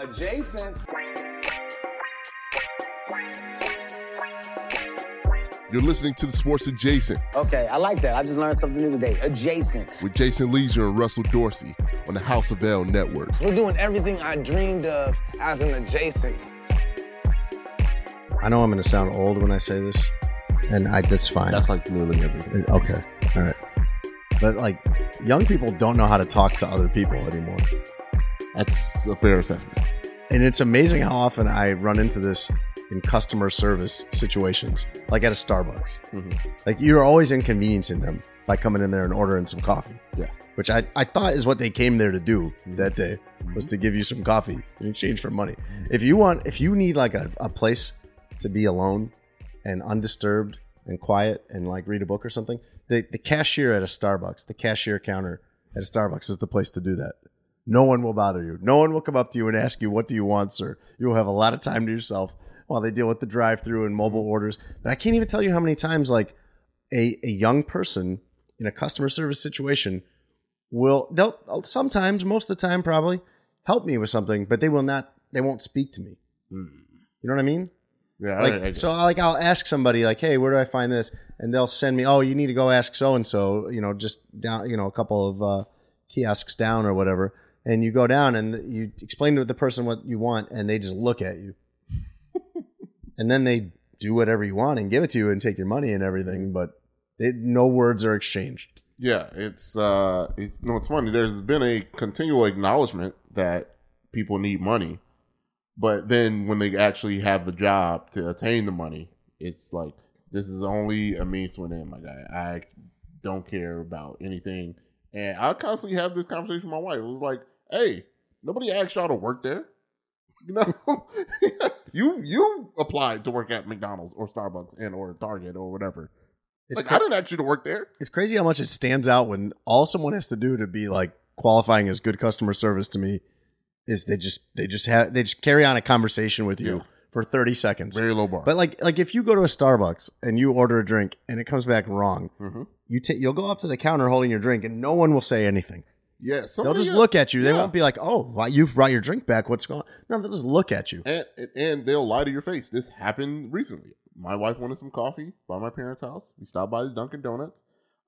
Adjacent. You're listening to the Sports Adjacent Okay, I like that. I just learned something new today. Adjacent. with Jason Lieser and Russell Dorsey on the House of L Network. We're doing everything I dreamed of as an adjacent. I know I'm going to sound old when I say this, and I that's fine. That's like literally everything. Uh, okay, all right. But like, young people don't know how to talk to other people anymore, That's a fair assessment. and it's amazing how often I run into this in customer service situations, like at a Starbucks. Mm-hmm. Like you're always inconveniencing them by coming in there and ordering some coffee. Yeah. which I, I thought is what they came there to do Mm-hmm. that day was to give you some coffee in exchange for money. If you want, if you need like a, a place to be alone and undisturbed and quiet and like read a book or something, the, the cashier at a Starbucks, the cashier counter at a Starbucks is the place to do that. No one will bother you. No one will come up to you and ask you, What do you want, sir? You will have a lot of time to yourself while they deal with the drive through and mobile orders. But I can't even tell you how many times, like, a, a young person in a customer service situation will, they'll sometimes, most of the time, probably help me with something, but they will not, they won't speak to me. You know what I mean? Yeah, I- like I so like I'll ask somebody like, "Hey, where do I find this?" and they'll send me, "Oh, you need to go ask so and so, you know, just down, you know, a couple of uh, kiosks down or whatever." And you go down and you explain to the person what you want, and they just look at you, and then they do whatever you want and give it to you and take your money and everything, but they, no words are exchanged. Yeah, it's uh, it's no, it's funny. There's been a continual acknowledgement that people need money, but then when they actually have the job to attain the money, it's like this is only a means to an end. my guy I don't care about anything, and I constantly have this conversation with my wife. It was like, hey, nobody asked y'all to work there. You know, you you applied to work at McDonald's or Starbucks and or Target or whatever. It's like cra- I didn't ask you to work there. It's crazy how much it stands out when all someone has to do to be like qualifying as good customer service to me is they just they just have they just carry on a conversation with you Yeah. for 30 seconds. Very low bar. But like like if you go to a Starbucks and you order a drink and it comes back wrong, Mhm. you ta- you'll go up to the counter holding your drink and no one will say anything. Yeah, They'll just yeah, look at you. They yeah. won't be like, "Oh, why you've brought your drink back? What's going?" on? No, they'll just look at you. and and they'll lie to your face. This happened recently. My wife wanted some coffee by my parents' house. We stopped by the Dunkin' Donuts.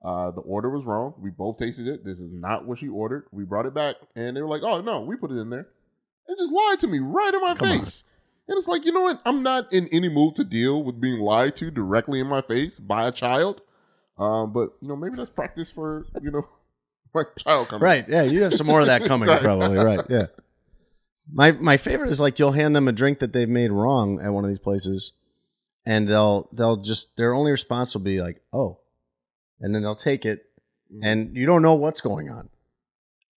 Uh, the order was wrong. We both tasted it. This is not what she ordered. We brought it back, and they were like, "Oh no, we put it in there." They just lied to me right in my Come on. face. And it's like, you know what? I'm not in any mood to deal with being lied to directly in my face by a child. Um, but you know, maybe that's practice for you know, my coming. Right? Yeah, you have some more of that coming Right. probably. Right? Yeah. My my favorite is like you'll hand them a drink that they've made wrong at one of these places, and they'll they'll just their only response will be like, "Oh," and then they'll take it, Mm-hmm. and you don't know what's going on.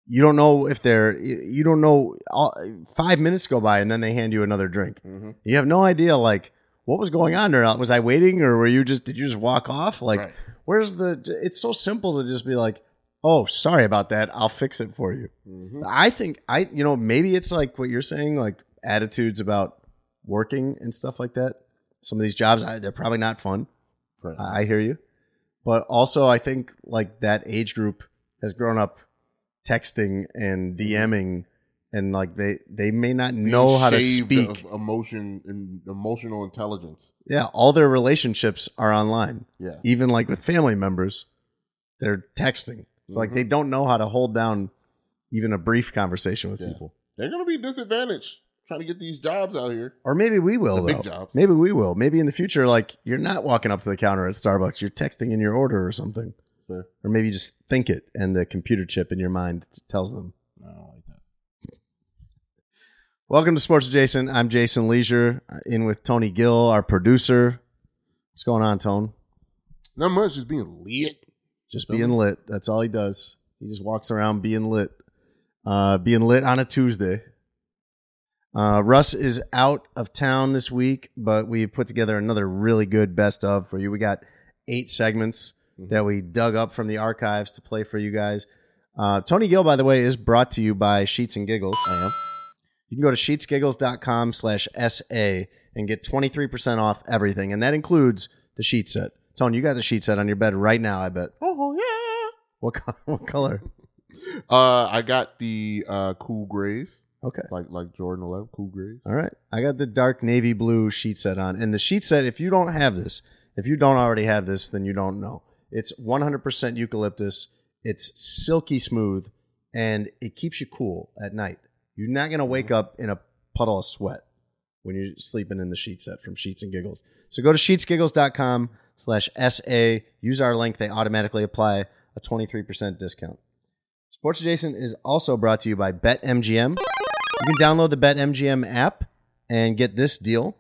You don't know if they're you don't know. All, five minutes go by, and then they hand you another drink. Mhm. You have no idea like what was going on there. Was I waiting, or were you just did you just walk off? Like, Right. where's the? It's so simple to just be like, "Oh, sorry about that. I'll fix it for you." Mhm. I think I, you know, maybe it's like what you're saying, like attitudes about working and stuff like that. Some of these jobs, I, they're probably not fun. Right. I I hear you, but also I think like that age group has grown up texting and DMing, and like they they may not Being know how to speak. of emotion and emotional intelligence. Yeah, all their relationships are online. Yeah. Even like with family members, they're texting. Like Mhm. they don't know how to hold down even a brief conversation with Yeah. people. They're gonna be disadvantaged trying to get these jobs out here. Or maybe we will, The though. big jobs. Maybe we will. Maybe in the future, like you're not walking up to the counter at Starbucks, you're texting in your order or something. Fair. Or maybe you just think it and the computer chip in your mind tells them. I don't like that. Welcome to Sports Jason. I'm Jason Lieser, uh, in with Tony Gill, our producer. What's going on, Tone? Not much, just being lit. Just being lit. That's all he does. He just walks around being lit. Uh, being lit on a Tuesday. Uh, Russ is out of town this week, but we put together another really good best of for you. We got eight segments that we dug up from the archives to play for you guys. Uh, Tony Gill, by the way, is brought to you by Sheets and Giggles. I am. You can go to sheetsgiggles.com slash SA and get 23% off everything. And that includes the sheet set. Tony, you got the sheet set on your bed right now, I bet. Oh yeah. What, co- what color? Uh, I got the uh cool grays, Okay. like like Jordan Eleven, cool grays. All right. I got the dark navy blue sheet set on. And the sheet set, if you don't have this, if you don't already have this, then you don't know. It's 100% eucalyptus. It's silky smooth and it keeps you cool at night. You're not going to wake up in a puddle of sweat when you're sleeping in the sheet set from Sheets and Giggles. So go to sheetsgiggles.com slash SA. Use our link. They automatically apply a 23% discount. Sports Adjacent is also brought to you by BetMGM. You can download the BetMGM app and get this deal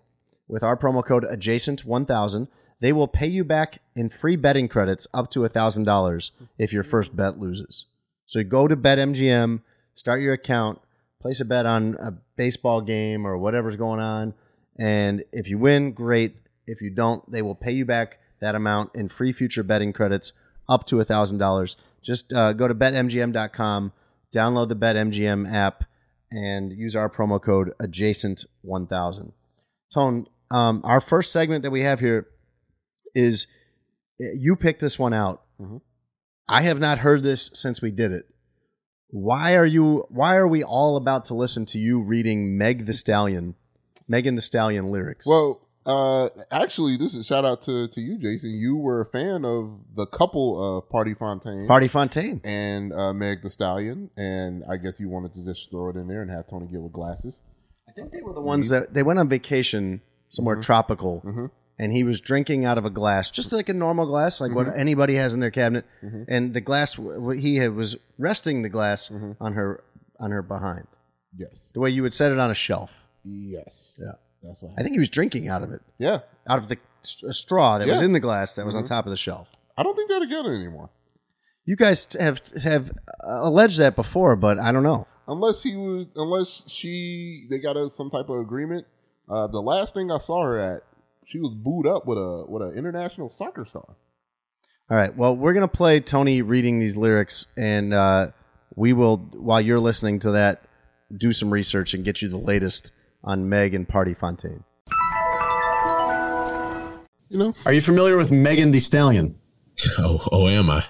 with our promo code adjacent1000. They will pay you back in free betting credits up to $1,000 if your first bet loses. So go to BetMGM, start your account, place a bet on a baseball game or whatever's going on, and if you win, great. If you don't, they will pay you back that amount in free future betting credits up to $1,000. Just uh, go to betmgm.com, download the BetMGM app, and use our promo code adjacent1000. Tone, um, our first segment that we have here is you picked this one out. Mhm. I have not heard this since we did it. Why are you? Why are we all about to listen to you reading Meg Thee Stallion, Megan Thee Stallion lyrics? Well, uh, actually, this is shout out to to you, Jason. You were a fan of the couple of Pardi Fontaine Pardi Fontaine. and uh, Meg Thee Stallion, and I guess you wanted to just throw it in there and have Tony Gill with glasses. I think they were the ones that they went on vacation somewhere tropical, Mhm. and he was drinking out of a glass, just like a normal glass, like what anybody has in their cabinet. And the glass, w- w- he had, was resting the glass on her on her behind, Yes, the way you would set it on a shelf. yes, Yeah. That's what. I think he was drinking out of it, yeah, out of the s- straw that was Yeah. in the glass that was on top of the shelf. I don't think they're together anymore, You guys have have uh, alleged that before, but I don't know. unless he was, unless she, they got a, some type of agreement. Uh, the last thing I saw her at, she was booed up with a with an international soccer star. All right. Well, we're gonna play Tony reading these lyrics, and uh, we will, while you're listening to that, do some research and get you the latest on Megan Pardi Fontaine. You know, Are you familiar with Megan Thee Stallion? Oh, oh, am I?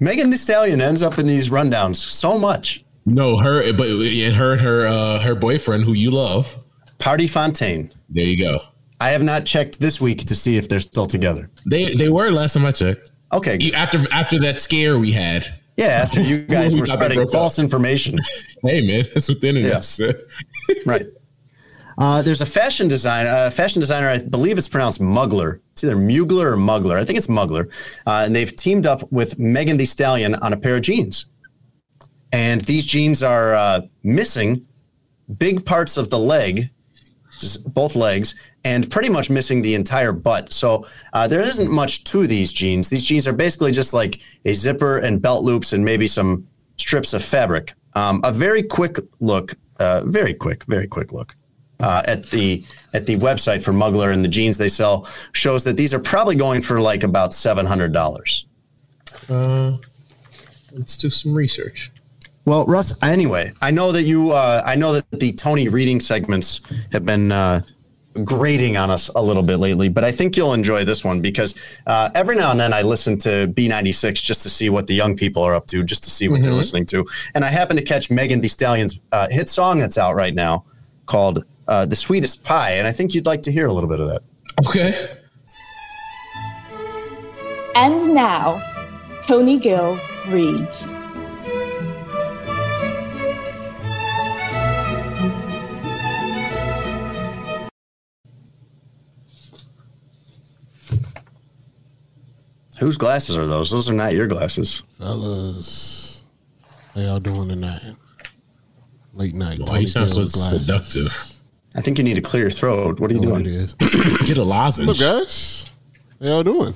Megan Thee Stallion ends up in these rundowns so much. No, her, but and her her uh, her boyfriend, who you love. Pardi Fontaine. There you go. I have not checked this week to see if they're still together. They they were last time I checked. Okay. After after that scare we had. Yeah, after you guys We were spreading broke up. false information. Hey man, that's what the internet Yeah. said. right. Uh, there's a fashion designer, uh, fashion designer. I believe it's pronounced Mugler. It's either Mugler or Mugler. I think it's Mugler. Uh, and they've teamed up with Megan Thee Stallion on a pair of jeans. And these jeans are uh, missing big parts of the leg, both legs, and pretty much missing the entire butt. So uh, there isn't much to these jeans. These jeans are basically just like a zipper and belt loops and maybe some strips of fabric. Um, a very quick look, uh, very quick, very quick look uh, at the at the website for Mugler and the jeans they sell shows that these are probably going for like about seven hundred dollars. Uh, let's do some research. Well, Russ. Anyway, I know that you. Uh, I know that the Tony reading segments have been uh, grating on us a little bit lately, but I think you'll enjoy this one because uh, every now and then I listen to B96 just to see what the young people are up to, just to see what they're listening to, and I happen to catch Megan Thee Stallion's uh, hit song that's out right now called uh, "The Sweetest Pie," and I think you'd like to hear a little bit of that. Okay. And now, Tony Gill reads. Whose glasses are those? Those are not your glasses. Fellas, how y'all doing tonight? Late night. Why you sound so glasses. seductive? I think you need to clear your throat. What are you Oh, doing? is. Get a lozenge. What's up, guys? How y'all doing?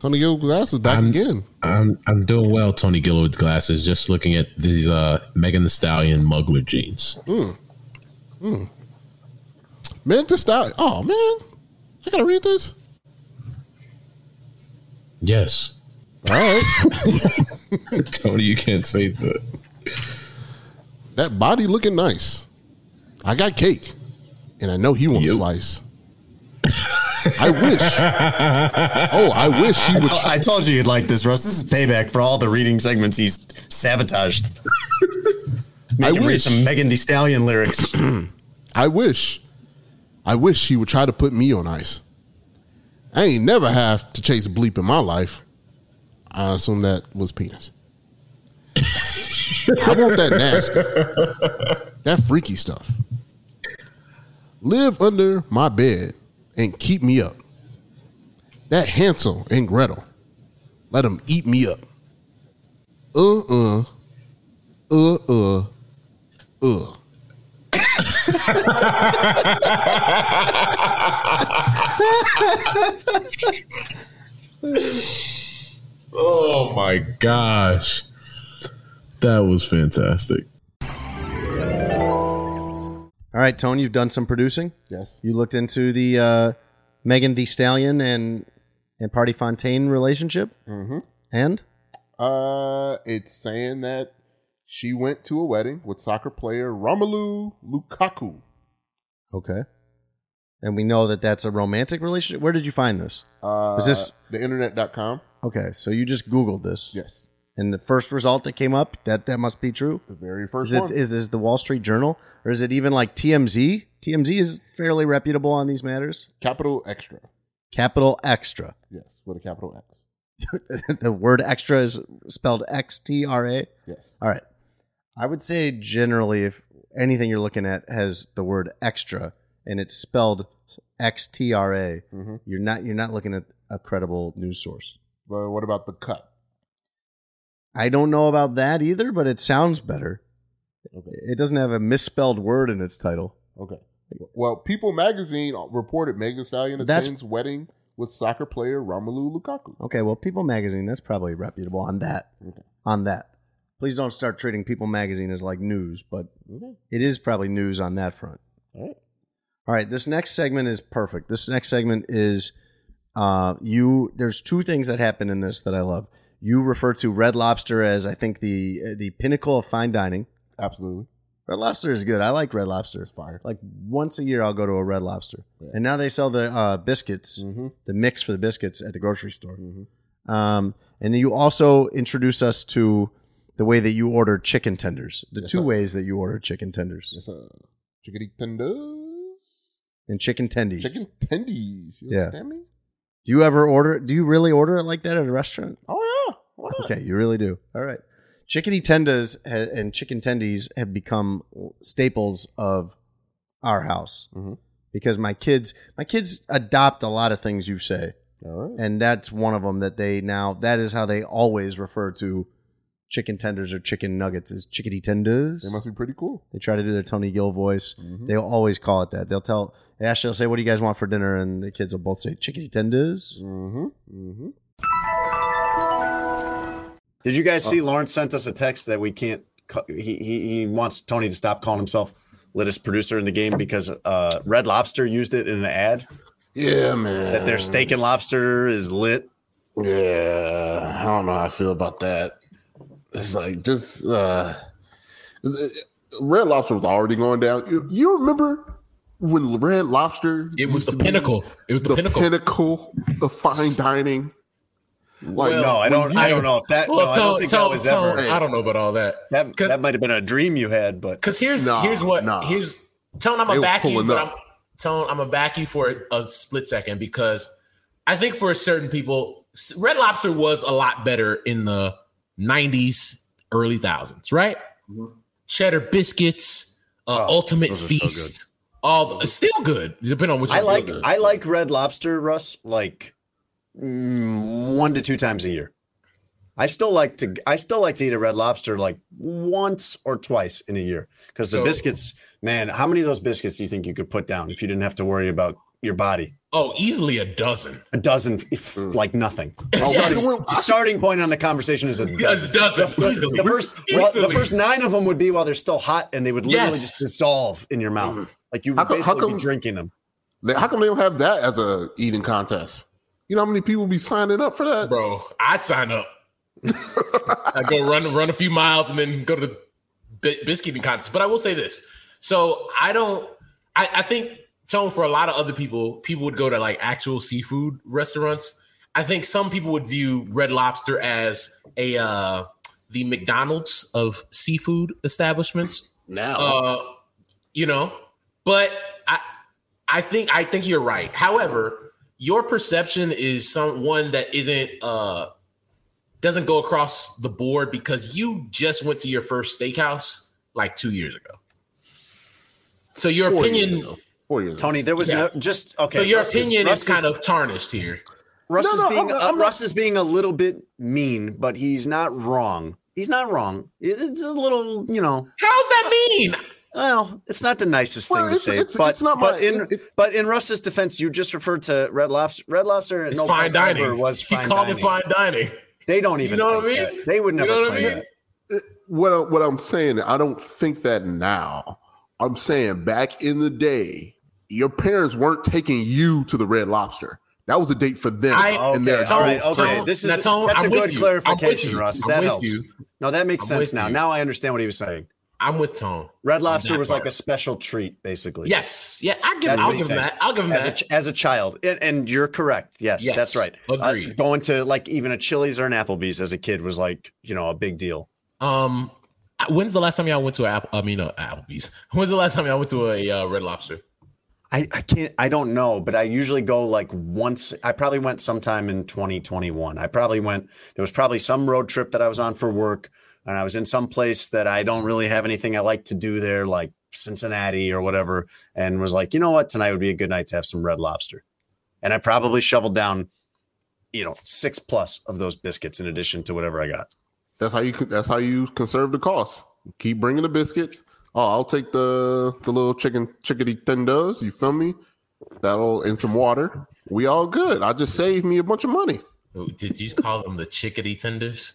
Tony Gill glasses back I'm- again. I'm I'm doing well, Tony Gill with glasses. Just looking at these uh, Megan Thee Stallion Mugler jeans. Mm. Mm. Man, to style. Oh man, I gotta read this. Yes, All right, Tony, you can't say that. that body looking nice. I got cake, and I know he wants Yep. slice. I wish. Oh, I wish he would. I told you you'd like this, Russ. This is payback for all the reading segments he's sabotaged. Make I him read wish. some Megan Thee Stallion lyrics. I wish. I wish he would try to put me on ice. I ain't never have to chase a bleep in my life. I assume that was penis. I want that nasty, that freaky stuff. Live under my bed and keep me up. That Hansel and Gretel, let them eat me up. Uh uh, uh uh, uh. Oh my gosh, that was fantastic. All right, Tony, you've done some producing. Yes. You looked into the uh, Megan Thee Stallion and and Pardi Fontaine relationship, Mm-hmm. and Uh, it's saying that she went to a wedding with soccer player Romelu Lukaku. okay, and we know that that's a romantic relationship. Where did you find this? Uh, Is this- the internet.com? Okay, so you just Googled this, Yes. And the first result that came up that that must be true. The very first Is it one. is this the Wall Street Journal or is it even like TMZ? TMZ is fairly reputable on these matters. capital extra. Capital Extra. Yes, with a capital X. the word extra is spelled X T R A. Yes. All right. I would say generally, if anything you're looking at has the word extra and it's spelled X T R A, Mhm. you're not you're not looking at a credible news source. But what about the cut? I don't know about that either, but it sounds better. Okay. It doesn't have a misspelled word in its title. Okay. Well, People Magazine reported Megan Stallion That's- attends wedding with soccer player Romelu Lukaku. Okay, well, People Magazine, that's probably reputable on that. Okay. On that. Please don't start treating People Magazine as like news, but Okay. it is probably news on that front. All right. All right, this next segment is perfect. This next segment is uh you there's two things that happen in this that I love. You refer to Red Lobster as I think the uh, the pinnacle of fine dining. Absolutely. Red Lobster is good. I like Red Lobster. It's fire. Like once a year I'll go to a Red Lobster. Yeah. And now they sell the uh biscuits, Mm-hmm. the mix for the biscuits at the grocery store. Mm-hmm. Um, and you also introduce us to the way that you order chicken tenders, the Yes, two sir. ways that you order chicken tenders It's a chickadee tenders. and chicken tendies. Chicken tendies. You Yeah. me? Do you ever order? Do you really order it like that at a restaurant? Oh yeah. Why not? Okay, you really do. All right. Chickadee tendas ha- and chicken tendies have become staples of our house Mhm. because my kids, my kids adopt a lot of things you say, All right. and that's one of them that they now. That is how they always refer to chicken tenders or chicken nuggets is chickadee tenders. They must be pretty cool. They try to do their Tony Gill voice. They'll always call it that. They'll tell Ashley will say, "What do you guys want for dinner?" And the kids will both say chickadee tenders. Mm-hmm. Mm-hmm. Did you guys see Lawrence sent us a text that we can't? He he, he wants Tony to stop calling himself latest producer in the game because uh, Red Lobster used it in an ad Yeah, man. that their steak and lobster is lit. Yeah, I don't know how I feel about that. It's like just uh Red Lobster was already going down. You, you remember when Red Lobster It was the pinnacle. It was the, the pinnacle. pinnacle of fine dining? Like Well, No, I don't. I don't know if that. Well, no, I don't think Tone- that was Tone, ever. I don't know about all that. That that might have been a dream you had, but Because here's Nah, here's what nah. here's Tone. I'm They gonna back you, pulling but up. I'm Tone. I'm gonna back you for a split second because I think for certain people, Red Lobster was a lot better in the '90s, early thousands, right? Cheddar biscuits, uh, Oh, Ultimate those are so Feast, all the, still good, depending on which I like. I like Red Lobster, Russ, like Mm, one to two times a year. I still like to I still like to eat a Red Lobster like once or twice in a year because the So- biscuits, man, how many of those biscuits do you think you could put down if you didn't have to worry about your body? Oh, easily a dozen. A dozen, if, mm. like nothing. Yes. The starting point on the conversation is a Yes, dozen. dozen. The, the first, well, the first nine of them would be while they're still hot, and they would literally Yes. just dissolve in your mouth, mm. like you would How come- how basically come- be drinking them. How come they don't have that as a eating contest? You know how many people be signing up for that? bro. I'd sign up. I go run run a few miles and then go to the bi- biscuiting contest. But I will say this: so I don't. I, I think Tone for a lot of other people, people would go to like actual seafood restaurants. I think some people would view Red Lobster as a uh, the McDonald's of seafood establishments. Now, Uh, you know, but I I think I think you're right. However, your perception is some one that isn't uh doesn't go across the board because you just went to your first steakhouse like two years ago. So your four opinion ago. Four years. Tony, there was Yeah. no just okay. so your Russ opinion Russ is kind of tarnished here. Russ No, is no, being I'm uh, I'm not- Russ is being a little bit mean, but he's not wrong. He's not wrong. It's a little, you know. How's that mean? Well, it's not the nicest Well, thing to say, it's- but it's not but my- in it- but in Russ's defense, you just referred to Red Lobster. Red Lobster, at It's no fine point dining. was he fine called dining. it fine dining. They don't even. know what I mean? that. They would You never know what I claim mean? that. Uh, what I, what I'm saying, I don't think that now. I'm saying back in the day, your parents weren't taking you to the Red Lobster. That was a date for them I- and Okay, their all right, okay. Tone, This now, is Tone, that's I'm a good you. Clarification, you. Russ. I'm That helps. you. No, that makes I'm sense now. you. Now I understand what he was saying. I'm with Tone. Red Lobster was like a special treat, basically. Yes. Yeah, I give, That's I'll give him that. I'll give him as that. a, and a child, and, and you're correct. Yes, Yes, that's right. agreed. Uh, going to like even a Chili's or an Applebee's as a kid was like you know a big deal. Um, when's the last time y'all went to a App? I mean, uh, Applebee's. When's the last time y'all went to a uh, Red Lobster? I, I can't I don't know, but I usually go like once. I probably went sometime in 2021. I probably went. There was probably some road trip that I was on for work, and I was in some place that I don't really have anything I like to do there, like Cincinnati or whatever, and was like, you know what, tonight would be a good night to have some Red Lobster, and I probably shoveled down, you know, six plus of those biscuits in addition to whatever I got. That's how you. That's how you conserve the cost. Keep bringing the biscuits. Oh, I'll take the the little chicken chickadee tenders. You feel me? That'll and some water. We all good. I just saved me a bunch of money. Oh, Did you call them the chickadee tenders?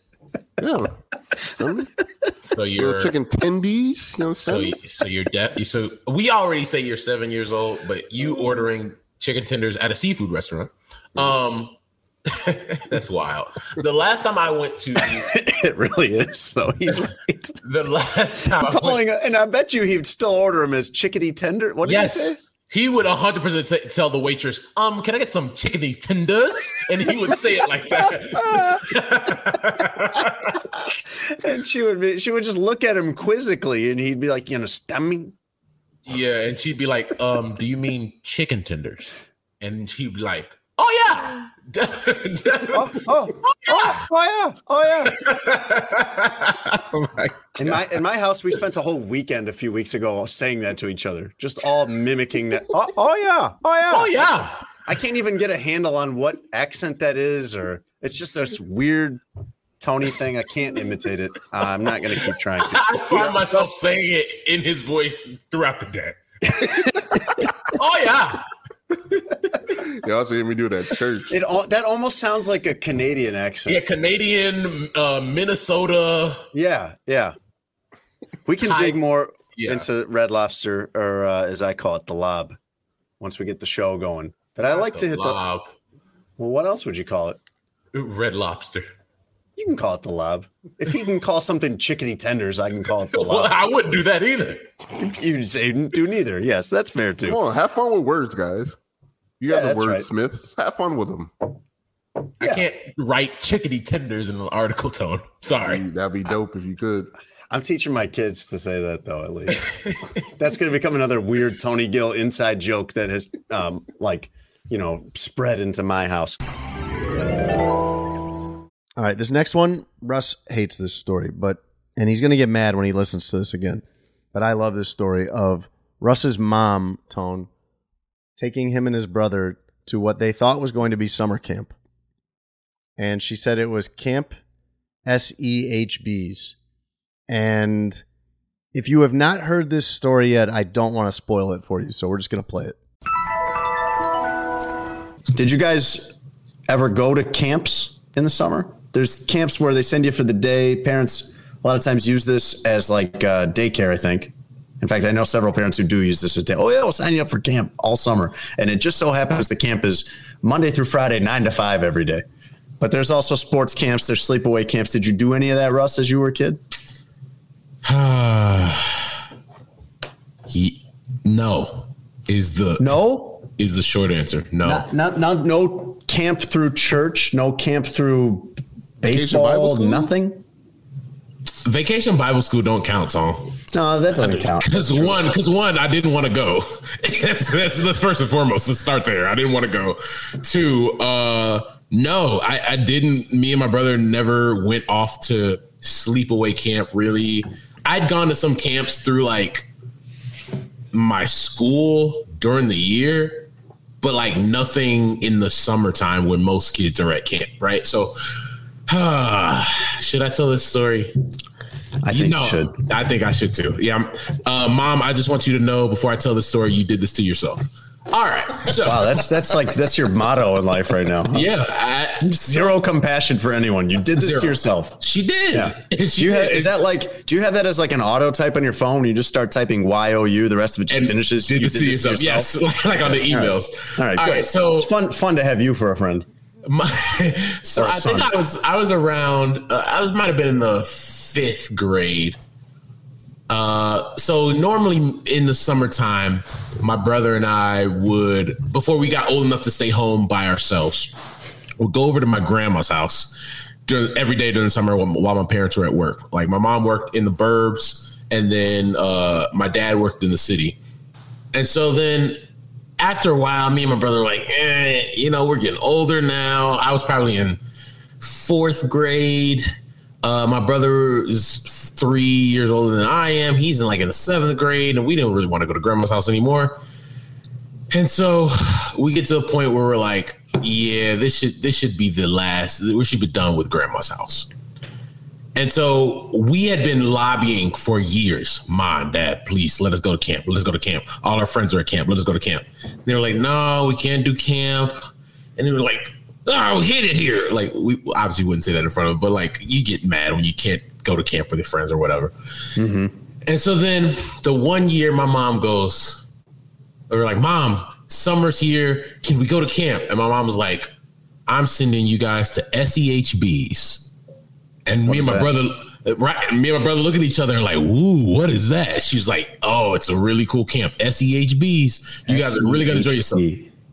Yeah. So you're chicken tendies. You know so you, so you're de- so we already say you're seven years old, but you ordering chicken tenders at a seafood restaurant. Um, that's wild. The last time I went to it really is. So he's right. the last time I went Calling, and I bet you he'd still order him as chickadee tender. What did? Yes. He would 100% say, tell the waitress, um, can I get some chickadee tenders? And he would say it like that. and she would be, she would just look at him quizzically, and he'd be like, "You understand me?" yeah. And she'd be like, um, do you mean chicken tenders? And she'd be like, oh, yeah. Oh, oh, oh, oh yeah, oh yeah. Oh my In my in my house, we spent a whole weekend a few weeks ago saying that to each other, just all mimicking that. Oh, oh yeah, oh yeah, oh, yeah. I can't even get a handle on what accent that is, or it's just this weird. Tony thing. I can't imitate it. Uh, I'm not going to keep trying to. I find myself saying it in his voice throughout the day. oh yeah. Y'all should hear me do that church. It al- that almost sounds like a Canadian accent. Yeah, Canadian, uh, Minnesota. Yeah, yeah. We can Hi- dig more Yeah. into Red Lobster, or uh, as I call it, the lob, once we get the show going. But I like to hit the. lob. Well, what else would you call it? Red lobster. You can call it the lob. If you can call something chickadee tenders, I can call it the Well. I wouldn't do that either. You say do neither. Yes, that's fair Come too. on, have fun with words, guys. You guys Yeah, are that's right. Have fun with them. I can't write chickadee tenders in an article tone. Sorry. That'd be dope if you could. I'm teaching my kids to say that though. At least that's going to become another weird Tony Gill inside joke that has, um, like, you know, spread into my house. All right, this next one, Russ hates this story, but and he's gonna get mad when he listens to this again. But I love this story of Russ's mom, Tone, taking him and his brother to what they thought was going to be summer camp. And she said it was Camp SEHBs. And if you have not heard this story yet, I don't want to spoil it for you, so we're just gonna play it. Did you guys ever go to camps in the summer? There's camps where they send you for the day. Parents a lot of times use this as like uh, daycare, I think. In fact, I know several parents who do use this as day. Oh yeah, we'll sign you up for camp all summer, and it just so happens the camp is Monday through Friday, nine to five every day. But there's also sports camps. There's sleepaway camps. Did you do any of that, Russ, as you were a kid? He- no is the No, is the short answer. No. not, not, not no camp through church. No camp through baseball. school? Nothing. Vacation Bible school don't count, Tom. No, that doesn't count. Because one, because one, I didn't want to go. that's, that's the first and foremost. Let's start there. I didn't want to go. Two, uh, no, I, I didn't. Me and my brother never went off to sleepaway camp. Really, I'd gone to some camps through like my school during the year, but like nothing in the summertime when most kids are at camp, right? So, should I tell this story? I think you should. I think I should too. Yeah, uh, mom. I just want you to know before I tell this story, you did this to yourself. All right, so Wow, that's that's like that's your motto in life right now. yeah, I, Zero compassion for anyone. You did this Zero. to yourself. she did. Yeah. she Do you have, is that like? Do you have that as like an auto type on your phone? When you just start typing Y O U. The rest of it just and finishes. Did you this to yourself? Yes, like on the emails. All right. All good. right. So it's fun fun to have you for a friend. My, so I think. I was I was around uh, I was might have been in the fifth grade. Uh, so normally in the summertime, my brother and I would before we got old enough to stay home by ourselves, we'd go over to my grandma's house during, every day during the summer while, while my parents were at work. Like my mom worked in the burbs, and then uh, my dad worked in the city. And so then after a while, me and my brother were like, eh, you know, we're getting older now. I was probably in fourth grade. Uh, my brother is three years older than I am. He's in like in the seventh grade, and we didn't really want to go to grandma's house anymore. And so we get to a point where we're like, yeah, this should this should be the last. We should be done with grandma's house. And so we had been lobbying for years. Mom, dad, please let us go to camp. Let's go to camp. All our friends are at camp. Let us go to camp. They were like, no, we can't do camp. And they were like, oh, we hit it here. Like, we obviously wouldn't say that in front of them, but like, you get mad when you can't go to camp with your friends or whatever. Mm-hmm. And so then the one year my mom goes, we are like, Mom, summer's here. Can we go to camp? And my mom was like, I'm sending you guys to SEHBs. And me and my that? brother, right? Me and my brother look at each other and like, "Ooh, what is that?" She's like, "Oh, it's a really cool camp, SEHBs. You guys are really gonna enjoy yourself."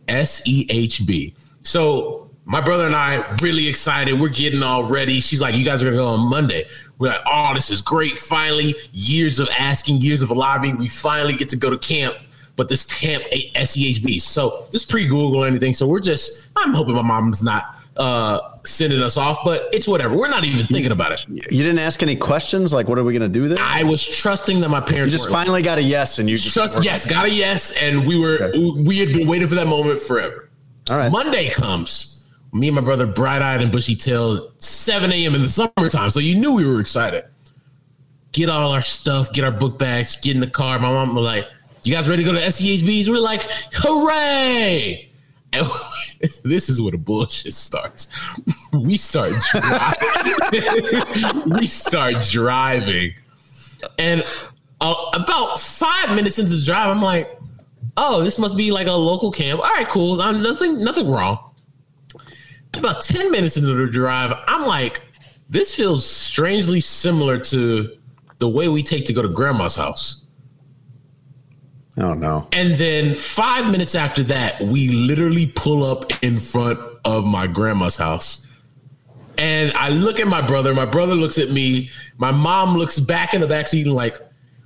SEHB. So my brother and I really excited. We're getting all ready. She's like, "You guys are gonna go on Monday." We're like, "Oh, this is great! Finally, years of asking, years of lobbying, we finally get to go to camp." But this camp SEHB, so this pre Google or anything. So we're just, I'm hoping my mom's not uh sending us off, but it's whatever. We're not even thinking about it. You didn't ask any questions like, what are we going to do there? I was trusting that my parents You just finally got a yes, and you just Trust, yes, got a yes, and we were Okay. we had been waiting for that moment forever. All right. Monday comes. Me and my brother, bright eyed and bushy tailed, 7 a.m. in the summertime. So you knew we were excited. Get all our stuff, get our book bags, get in the car. My mom was like, You guys ready to go to SEHBs? We're like, Hooray! This is where the bullshit starts. We start driving. we start driving. And uh, about five minutes into the drive, I'm like, oh, this must be like a local camp. All right, cool. Uh, nothing, nothing wrong. About 10 minutes into the drive, I'm like, this feels strangely similar to the way we take to go to grandma's house. Oh no. And then five minutes after that, we literally pull up in front of my grandma's house. And I look at my brother. My brother looks at me. My mom looks back in the backseat and like,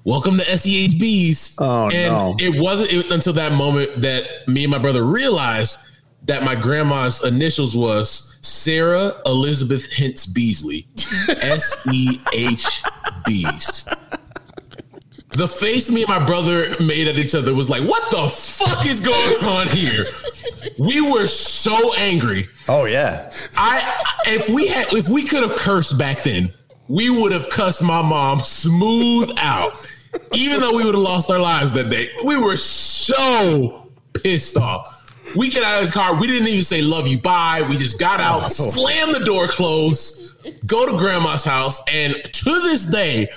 welcome to SEHBs. Oh, and no. it wasn't it- until that moment that me and my brother realized that my grandma's initials was Sarah Elizabeth Hintz Beasley. S E H B's. The face me and my brother made at each other was like, what the fuck is going on here? We were so angry. Oh yeah. I if we had if we could have cursed back then, we would have cussed my mom smooth out. Even though we would have lost our lives that day. We were so pissed off. We get out of his car. We didn't even say love you, bye. We just got out, oh. slammed the door closed, go to grandma's house, and to this day,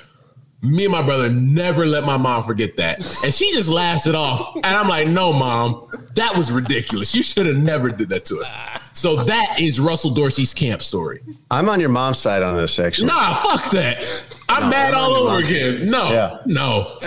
me and my brother never let my mom forget that. And she just laughs it off. And I'm like, no, mom, that was ridiculous. You should have never did that to us. So that is Russell Dorsey's camp story. I'm on your mom's side on this actually. Nah, fuck that. I'm mad all over again. No, Yeah. no.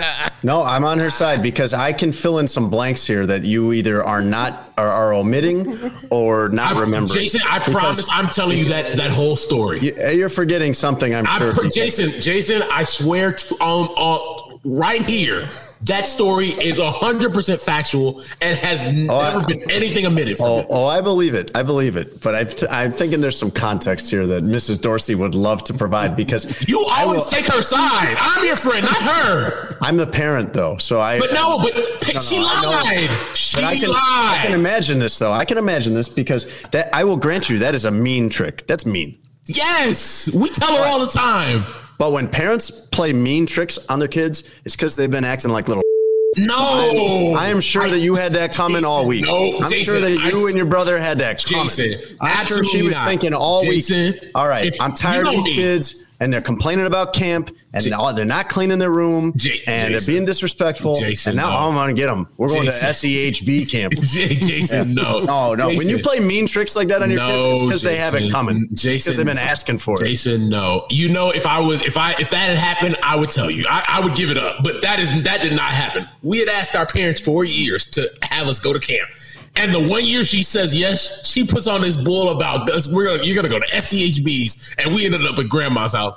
No, I'm on her side because I can fill in some blanks here that you either are not are, are omitting or not I- remembering. Jason, I Because promise I'm telling you that that whole story. you- You're forgetting something. I'm I sure. pr- Jason, Jason, I swear to um, uh, right here, that story is hundred percent factual and has Oh, I- never been anything omitted from Oh, it. oh, I believe it. I believe it. But I I'm thinking there's some context here that Mrs. Dorsey would love to provide because You always will- take her side. I'm your friend, not her. I'm the parent though, so I. But no, but she I know. lied. She I can, I can imagine this though. I can imagine this because that I will grant you that is a mean trick. That's mean. yes, we tell her all the time. But when parents play mean tricks on their kids, it's because they've been acting like little. No, I am sure that you had that coming all week. no, I'm Jason, sure that you I- and your brother had that coming. Jason, I'm sure she was not. thinking all Jason, week. All right, if- I'm tired of these me. kids, and they're complaining about camp, and J- all, they're not cleaning their room, J- and Jason. they're being disrespectful. Jason, and now no. I'm gonna get them. We're going Jason. to SEHB camp. J- Jason, no, No, no. when you play mean tricks like that on your kids, it's because they have it coming. Jason, because they've been asking for it. Jason, no. You know, if I was, if I, if that had happened, I would tell you. I, I would give it up. But that is that did not happen. We had asked our parents for years to have us go to camp. And the one year she says yes, she puts on this bull about us. We're gonna, you're gonna go to SEHBs, and we ended up at grandma's house.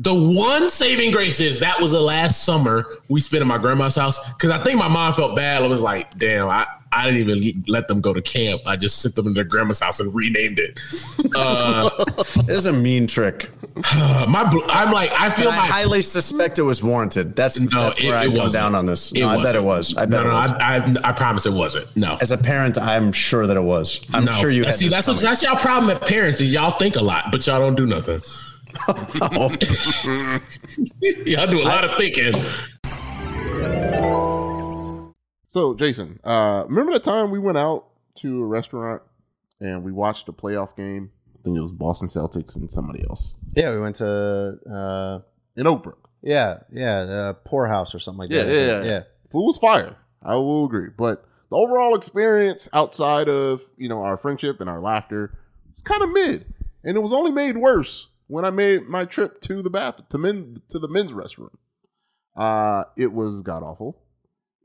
The one saving grace is that was the last summer we spent at my grandma's house because I think my mom felt bad. I was like, damn, I, I didn't even let them go to camp. I just sent them to their grandma's house and renamed it. Uh, It's a mean trick. my, I'm like, I feel I my. highly suspect it was warranted. That's, no, that's it, where I it come wasn't. down on this. No, I bet it was. I bet no, no, it was. I, I, I promise it wasn't. No. As a parent, I'm sure that it was. I'm no. sure you had See, that's what, that's y'all problem at parents. Y'all think a lot, but y'all don't do nothing. Y'all do a lot of thinking. So, Jason, uh, remember the time we went out to a restaurant and we watched a playoff game? I think it was Boston Celtics and somebody else Yeah, we went to uh, in Oakbrook. yeah, yeah, the poorhouse or something like Yeah, that. yeah, yeah. yeah. Food was fire. I will agree. But the overall experience outside of, you know, our friendship and our laughter was kind of mid. And it was only made worse when I made my trip to the bath to men to the men's restroom. Uh it was god awful.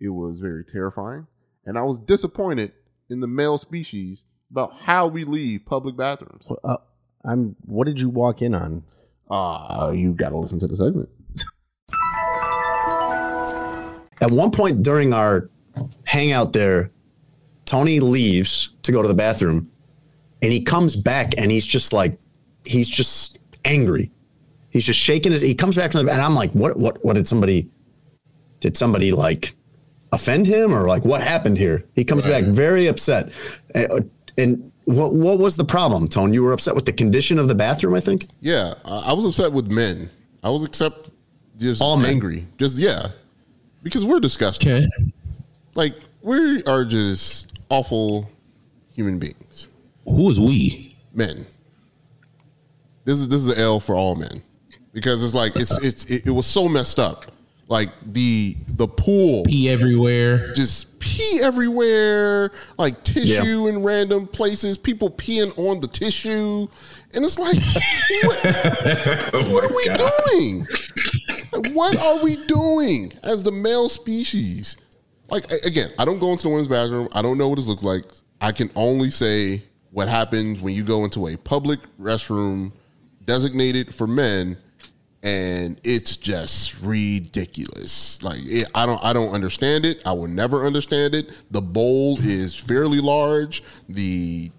It was very terrifying. And I was disappointed in the male species about how we leave public bathrooms. Uh, I'm. What did you walk in on? Uh you gotta listen to the segment. At one point during our hangout there, Tony leaves to go to the bathroom and he comes back and he's just like, he's just angry. He's just shaking his, he comes back from the, and I'm like, what, what, what did somebody, did somebody like offend him or like what happened here? He comes back very upset. Uh, And what what was the problem, Tone? You were upset with the condition of the bathroom, I think. Yeah, I, I was upset with men. I was upset, just All men. angry. Just yeah, because we're disgusting. Okay. Like we are just awful human beings. Who is we? Men. This is this is an L for all men because it's like it's it's it, it was so messed up. Like the the pool Pee everywhere. just pee everywhere, like tissue in random places, people peeing on the tissue. And it's like, what, oh what are we doing? What are we doing as the male species? Like, again, I don't go into the women's bathroom. I don't know what this looks like. I can only say what happens when you go into a public restroom designated for men and it's just ridiculous. Like it, I don't, I don't understand it. I will never understand it. The bowl is fairly large. The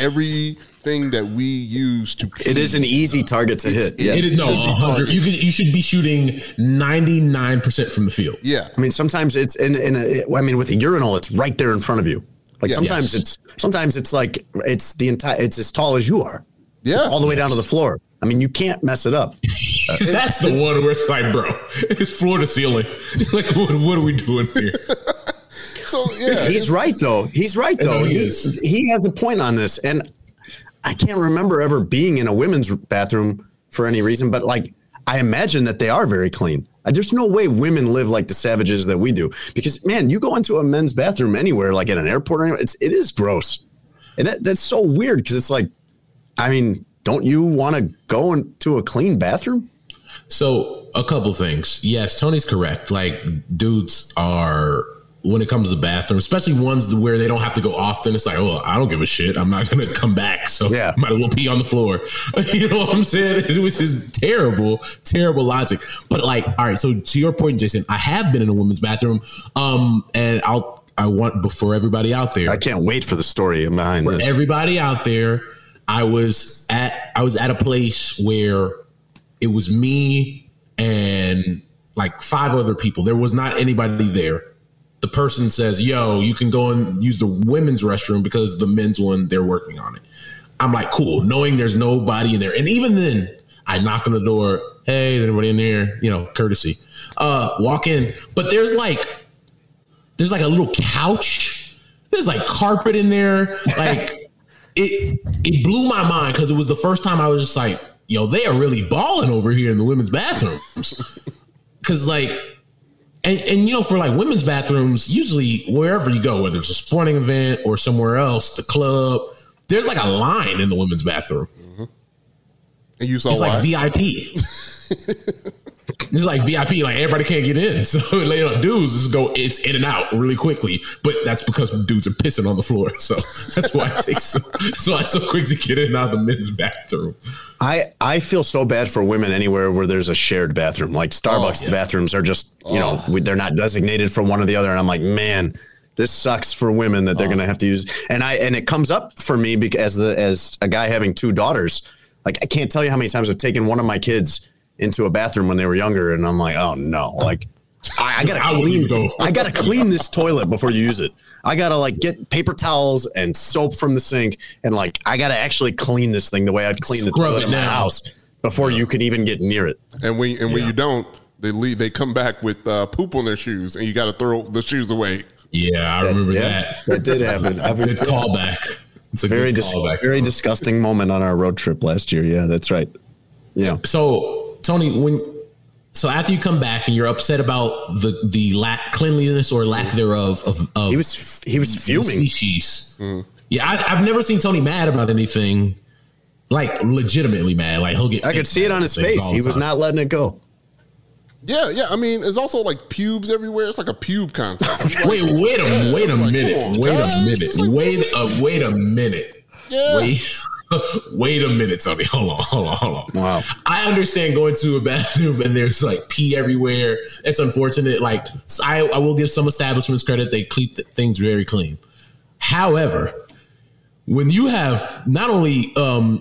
everything that we use to pee, It is an easy target to hit. Yeah. It is no 100. You you should be shooting 99% from the field. yeah, I mean, sometimes it's in, in a, I mean, with a urinal, it's right there in front of you. Like Yeah. sometimes Yes. it's, sometimes it's like, it's the entire, it's as tall as you are. yeah, It's all the way down to the floor. I mean, you can't mess it up. That's the one where it's like, bro, it's floor to ceiling. like, what, what are we doing here? So yeah, He's right though. He's right though. He he, is. he has a point on this, and I can't remember ever being in a women's bathroom for any reason, but like I imagine that they are very clean. Uh, There's no way women live like the savages that we do. Because man, you go into a men's bathroom anywhere, like at an airport, or anywhere, it's it is gross, and that, that's so weird because it's like, I mean, don't you want to go into a clean bathroom? So, a couple things. Yes, Tony's correct. Like, dudes are when it comes to bathrooms, especially ones where they don't have to go often. It's like, oh, I don't give a shit. I'm not gonna come back, so Yeah. might as well pee on the floor. you know what I'm saying? Which is terrible, terrible logic. But like, all right. So to your point, Jason, I have been in a women's bathroom, um, and I'll I want before everybody out there. I can't wait for the story behind for this. everybody out there, I was at I was at a place where it was me and like five other people. There was not anybody there. The person says, "Yo, you can go and use the women's restroom because the men's one they're working on it." I'm like, "Cool," knowing there's nobody in there. And even then, I knock on the door. Hey, is anybody in there? You know, courtesy. Uh, walk in, but there's like there's like a little couch. There's like carpet in there. Like it it blew my mind because it was the first time I was just like, yo, they are really balling over here in the women's bathrooms. Cause like and, and you know, for like women's bathrooms, usually wherever you go, whether it's a sporting event or somewhere else, the club, there's like a line in the women's bathroom. Mm-hmm. and you saw It's why? like VIP. it's like VIP, like everybody can't get in. So you know, dudes just go it's in and out really quickly. But that's because dudes are pissing on the floor. So that's why it takes so so it's so quick to get in out of the men's bathroom. I, I feel so bad for women anywhere where there's a shared bathroom. Like oh, Starbucks Oh, bathrooms are just, you know, oh. we- they're not designated for one or the other. And I'm like, man, this sucks for women that Oh. they're going to have to use. And I, and it comes up for me because as the, as a guy having two daughters, like I can't tell you how many times I've taken one of my kids into a bathroom when they were younger. And I'm like, oh no, like I, I gotta I clean, even go. I gotta clean this toilet before you use it. I gotta like get paper towels and soap from the sink, and like I gotta actually clean this thing the way I'd clean the Scrub toilet in my down. house before you could even get near it. and when and when you don't, they leave. They come back with uh, poop on their shoes, and you got to throw the shoes away. Yeah, I remember Yeah, that. that did happen. A good callback. It's a Very good dis- callback. very disgusting moment on our road trip last year. Yeah, that's right. Yeah. So Tony, when so after you come back and you're upset about the the lack cleanliness or lack thereof of, of He was he was fuming. species. Mm. Yeah, I, I've never seen Tony mad about anything, like legitimately mad. Like he'll get. I could see it on his face. He was time. not letting it go. Yeah, yeah. I mean, it's also like pubes everywhere. It's like a pube contest. Like- Wait, wait a Yeah, wait a it's like, minute. on, wait guys. a minute. Like, wait a uh, wait a minute. Yeah. Wait. Wait a minute, Tony. Hold on, hold on, hold on. Wow. I understand going to a bathroom and there's like pee everywhere. It's unfortunate. Like I, I will give some establishments credit; they keep th- things very clean. However, when you have not only um,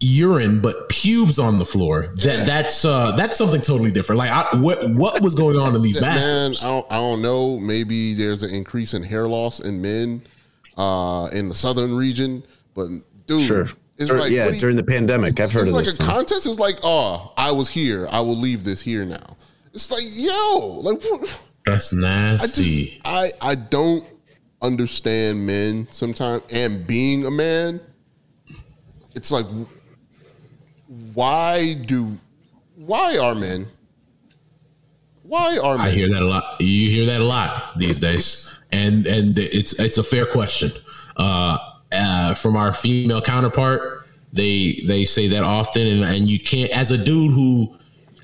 urine but pubes on the floor, that that's uh, that's something totally different. Like I, what what was going on in these Man, bathrooms? I don't, I don't know. Maybe there's an increase in hair loss in men uh, in the southern region, But dude, Sure. it's Dur- like yeah, you- during the pandemic, I've heard it's of like this. Like a thing. contest is like, oh, I was here. I will leave this here now. It's like, yo, like what- That's I nasty. just I I don't understand men sometimes and being a man. It's like why do why are men why are men I hear that a lot. You hear that a lot these days, and and it's it's a fair question. Uh, uh, from our female counterpart, they they say that often, and and you can't as a dude who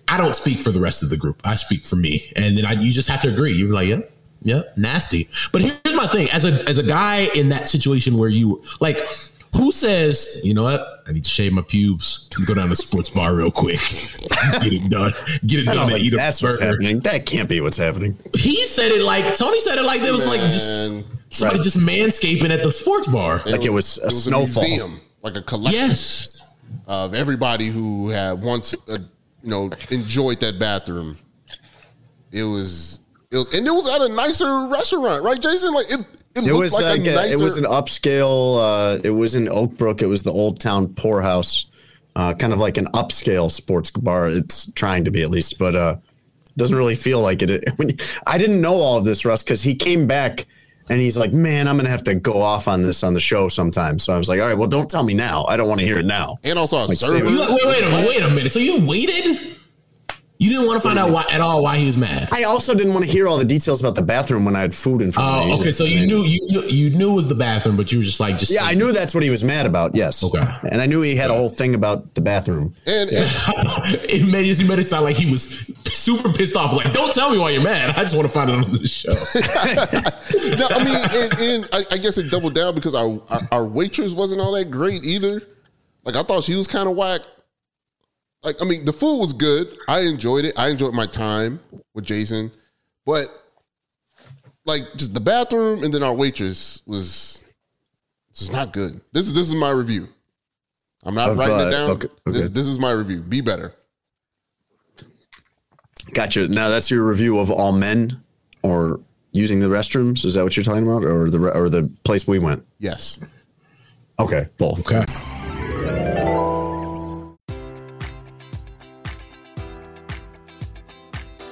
I don't speak for the rest of the group. I speak for me, and then I, you just have to agree. You're like, yep, yep, nasty. But here's my thing: as a as a guy in that situation where you like. Who says, you know what? I need to shave my pubes and go down to the sports bar real quick. Get it done. Get it done don't and think eat a that's what's burger happening. That can't be what's happening. he said it like Tony said it like there was like just Man, somebody just manscaping at the sports bar. Like it was a snowfall. museum, like a collection Yes. of everybody who had once uh, you know enjoyed that bathroom. It was, it was- and it was at a nicer restaurant, right, Jason? Like it, it, It was like like a a- nicer. it was an upscale. Uh, it was in Oak Brook. It was the Old Town Pour House, uh, kind of like an upscale sports bar. It's trying to be at least, but uh, doesn't really feel like it. When you- I didn't know all of this, Russ, because he came back and he's like, "Man, I'm gonna have to go off on this on the show sometime." So I was like, "All right, well, don't tell me now. I don't want to hear it now." and also a Like, server. You, wait, wait a. Wait a minute. So you waited? You didn't want to find out why at all why he was mad. I also didn't want to hear all the details about the bathroom when I had food in front of me. Oh, okay. So you knew you knew you knew it was the bathroom, but you were just like just Yeah, I knew that's what he was mad about. Yes. Okay. And I knew he had a whole thing about the bathroom. and, and it made it made it sound like he was super pissed off. Like, don't tell me why you're mad. I just want to find out on the show. no, I mean, and, and I, I guess it doubled down because our, our our waitress wasn't all that great either. Like I thought she was kind of whack. Like I mean, the food was good. I enjoyed it. I enjoyed my time with Jason, but like just the bathroom and then our waitress was just not good. This is this is my review. I'm not Of, writing it down. okay, okay. This this is my review. Be better. Gotcha. Now that's your review of all men or using the restrooms. Is that what you're talking about, or the re- or the place we went? Yes. Okay, both. Okay.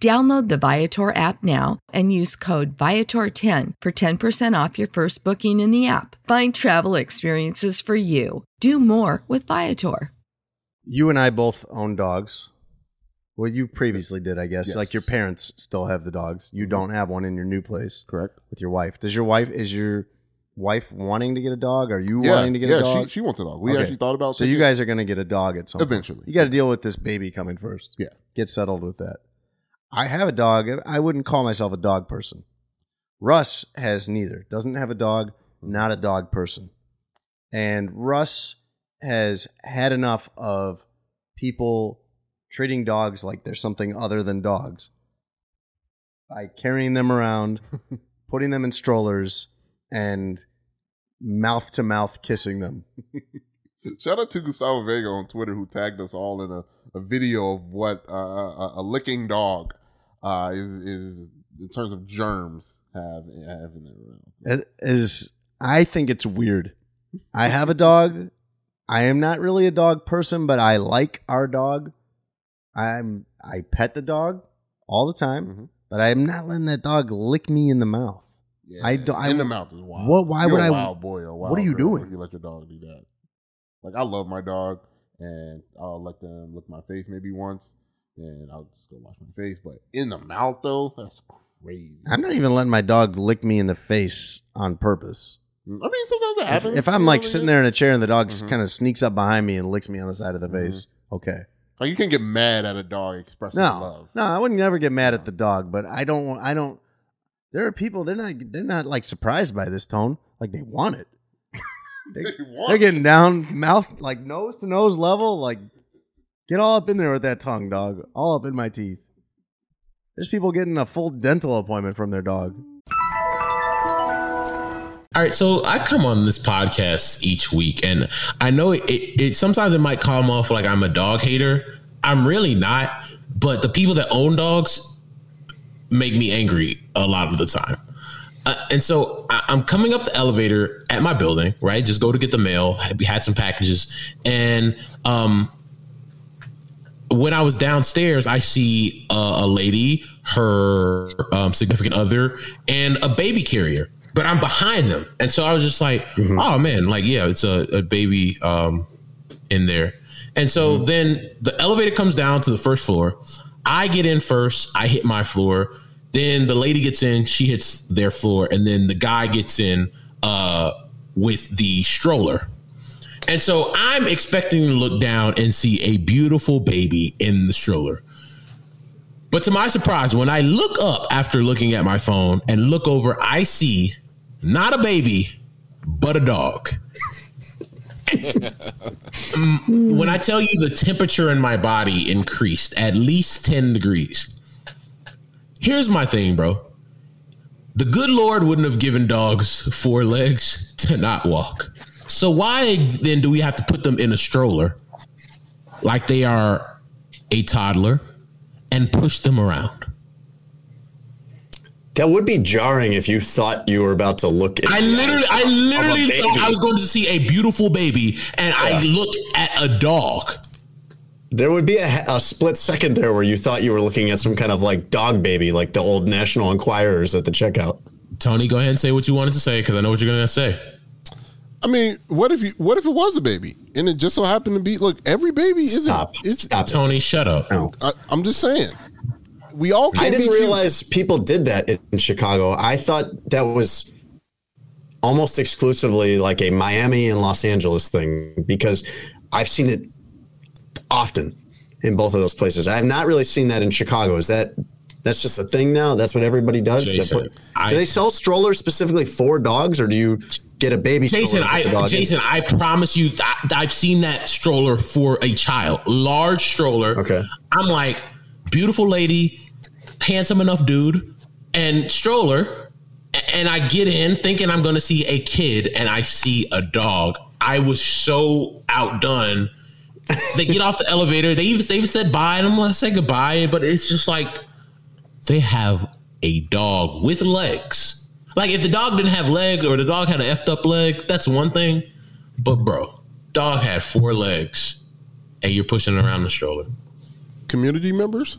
Download the Viator app now and use code Viator10 for 10% off your first booking in the app. Find travel experiences for you. Do more with Viator. You and I both own dogs. Well, you previously did, I guess. Yes. Like your parents still have the dogs. You Mhm. don't have one in your new place Correct. with your wife. Does your wife is your wife wanting to get a dog? Are you yeah, wanting to get yeah, a dog? She, she wants a dog. We Okay. actually thought about so you guys are going to get a dog at some point. Eventually. You got to deal with this baby coming first. Yeah. Get settled with that. I have a dog. I wouldn't call myself a dog person. Russ has neither. Doesn't have a dog. Not a dog person. And Russ has had enough of people treating dogs like they're something other than dogs by carrying them around, putting them in strollers, and mouth to mouth kissing them. Shout out to Gustavo Vega on Twitter who tagged us all in a, a video of what uh, a, a licking dog uh, is is in terms of germs have have in their mouth. It is I think it's weird. I have a dog. I am not really a dog person, but I like our dog. I'm I pet the dog all the time, Mhm. but I am not letting that dog lick me in the mouth. Yeah, I don't- I- in the mouth is wild. What- why You're would a I- Wild boy or wild what are you doing? if You let your dog do that. Like I love my dog, and I'll let them lick my face maybe once, and I'll just go wash my face. But in the mouth though, that's crazy. I'm not even letting my dog lick me in the face on purpose. I mean, sometimes it If, happens. if I'm like sitting there in a chair and the dog Mhm. kind of sneaks up behind me and licks me on the side of the Mhm. face, okay. like you can't get mad at a dog expressing No, love. no, I would never get mad at the dog, but I don't. want- I don't. There are people they're not they're not like surprised by this tone, like they want it. They, they're getting down, mouth like nose to nose level, like get all up in there with that tongue, dog, all up in my teeth. There's people getting a full dental appointment from their dog. All right, so I come on this podcast each week, and I know it, it, it sometimes it might come off like I'm a dog hater. I'm really not, but the people that own dogs make me angry a lot of the time. Uh, and so I, I'm coming up the elevator at my building, right? Just go to get the mail. We had some packages, and um, when I was downstairs, I see a, a lady, her um, significant other, and a baby carrier. But I'm behind them, and so I was just like, "Oh man, like yeah, it's a, a baby um, in there." And so then the elevator comes down to the first floor. I get in first. I hit my floor. Then the lady gets in. She hits their floor, and then the guy gets in uh, with the stroller. And so I'm expecting to look down and see a beautiful baby in the stroller. But to my surprise, when I look up after looking at my phone and look over, I see not a baby, but a dog. When I tell you the temperature in my body increased at least 10 degrees. Here's my thing, bro. The good Lord wouldn't have given dogs four legs to not walk. So why then do we have to put them in a stroller like they are a toddler and push them around? That would be jarring if you thought you were about to look at. I literally, I literally thought I was going to see a beautiful baby, and I look at a dog. There would be a, a split second there where you thought you were looking at some kind of like dog baby, like the old National Enquirers at the checkout. Tony, go ahead and say what you wanted to say because I know what you're going to say. I mean, what if you? What if it was a baby and it just so happened to be? Look, every baby isn't. Stop. It's. Stop. Tony, shut up. No. I, I'm just saying. We all. Can't I didn't be cute. realize people did that in, in Chicago. I thought that was almost exclusively like a Miami and Los Angeles thing because I've seen it often in both of those places. I have not really seen that in Chicago. Is that that's just a thing now? That's what everybody does. Jason, put- I- do they sell strollers specifically for dogs, or do you get a baby? Jason, stroller to put the I in? Jason, I promise you, I, I've seen that stroller for a child, large stroller. Okay. I'm like, beautiful lady, handsome enough dude, and stroller, and I get in thinking I'm going to see a kid, and I see a dog. I was so outdone. They get off the elevator. They even they even said bye, and I'm like, say goodbye. But it's just like they have a dog with legs. Like if the dog didn't have legs, or the dog had an effed up leg, that's one thing. But bro, dog had four legs, and you're pushing it around the stroller. Community members?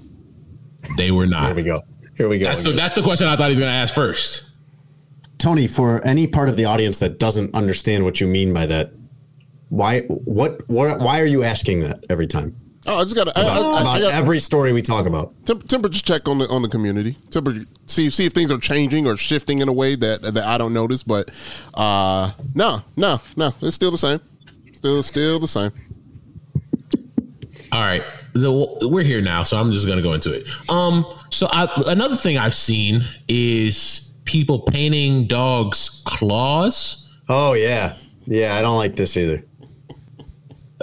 They were not. Here we go. Here we go. That's the, that's the question I thought he was going to ask first. Tony, for any part of the audience that doesn't understand what you mean by that, why what, what why are you asking that every time? Oh, I just got to about, about got, every story we talk about. Temp- temperature check on the on the community. Temperature see see if things are changing or shifting in a way that that I don't notice. But uh, no, no, no, it's still the same. Still, still the same. All right, the, we're here now, so I'm just gonna go into it. Um, so I, another thing I've seen is people painting dogs' claws. Oh yeah, yeah. I don't like this either.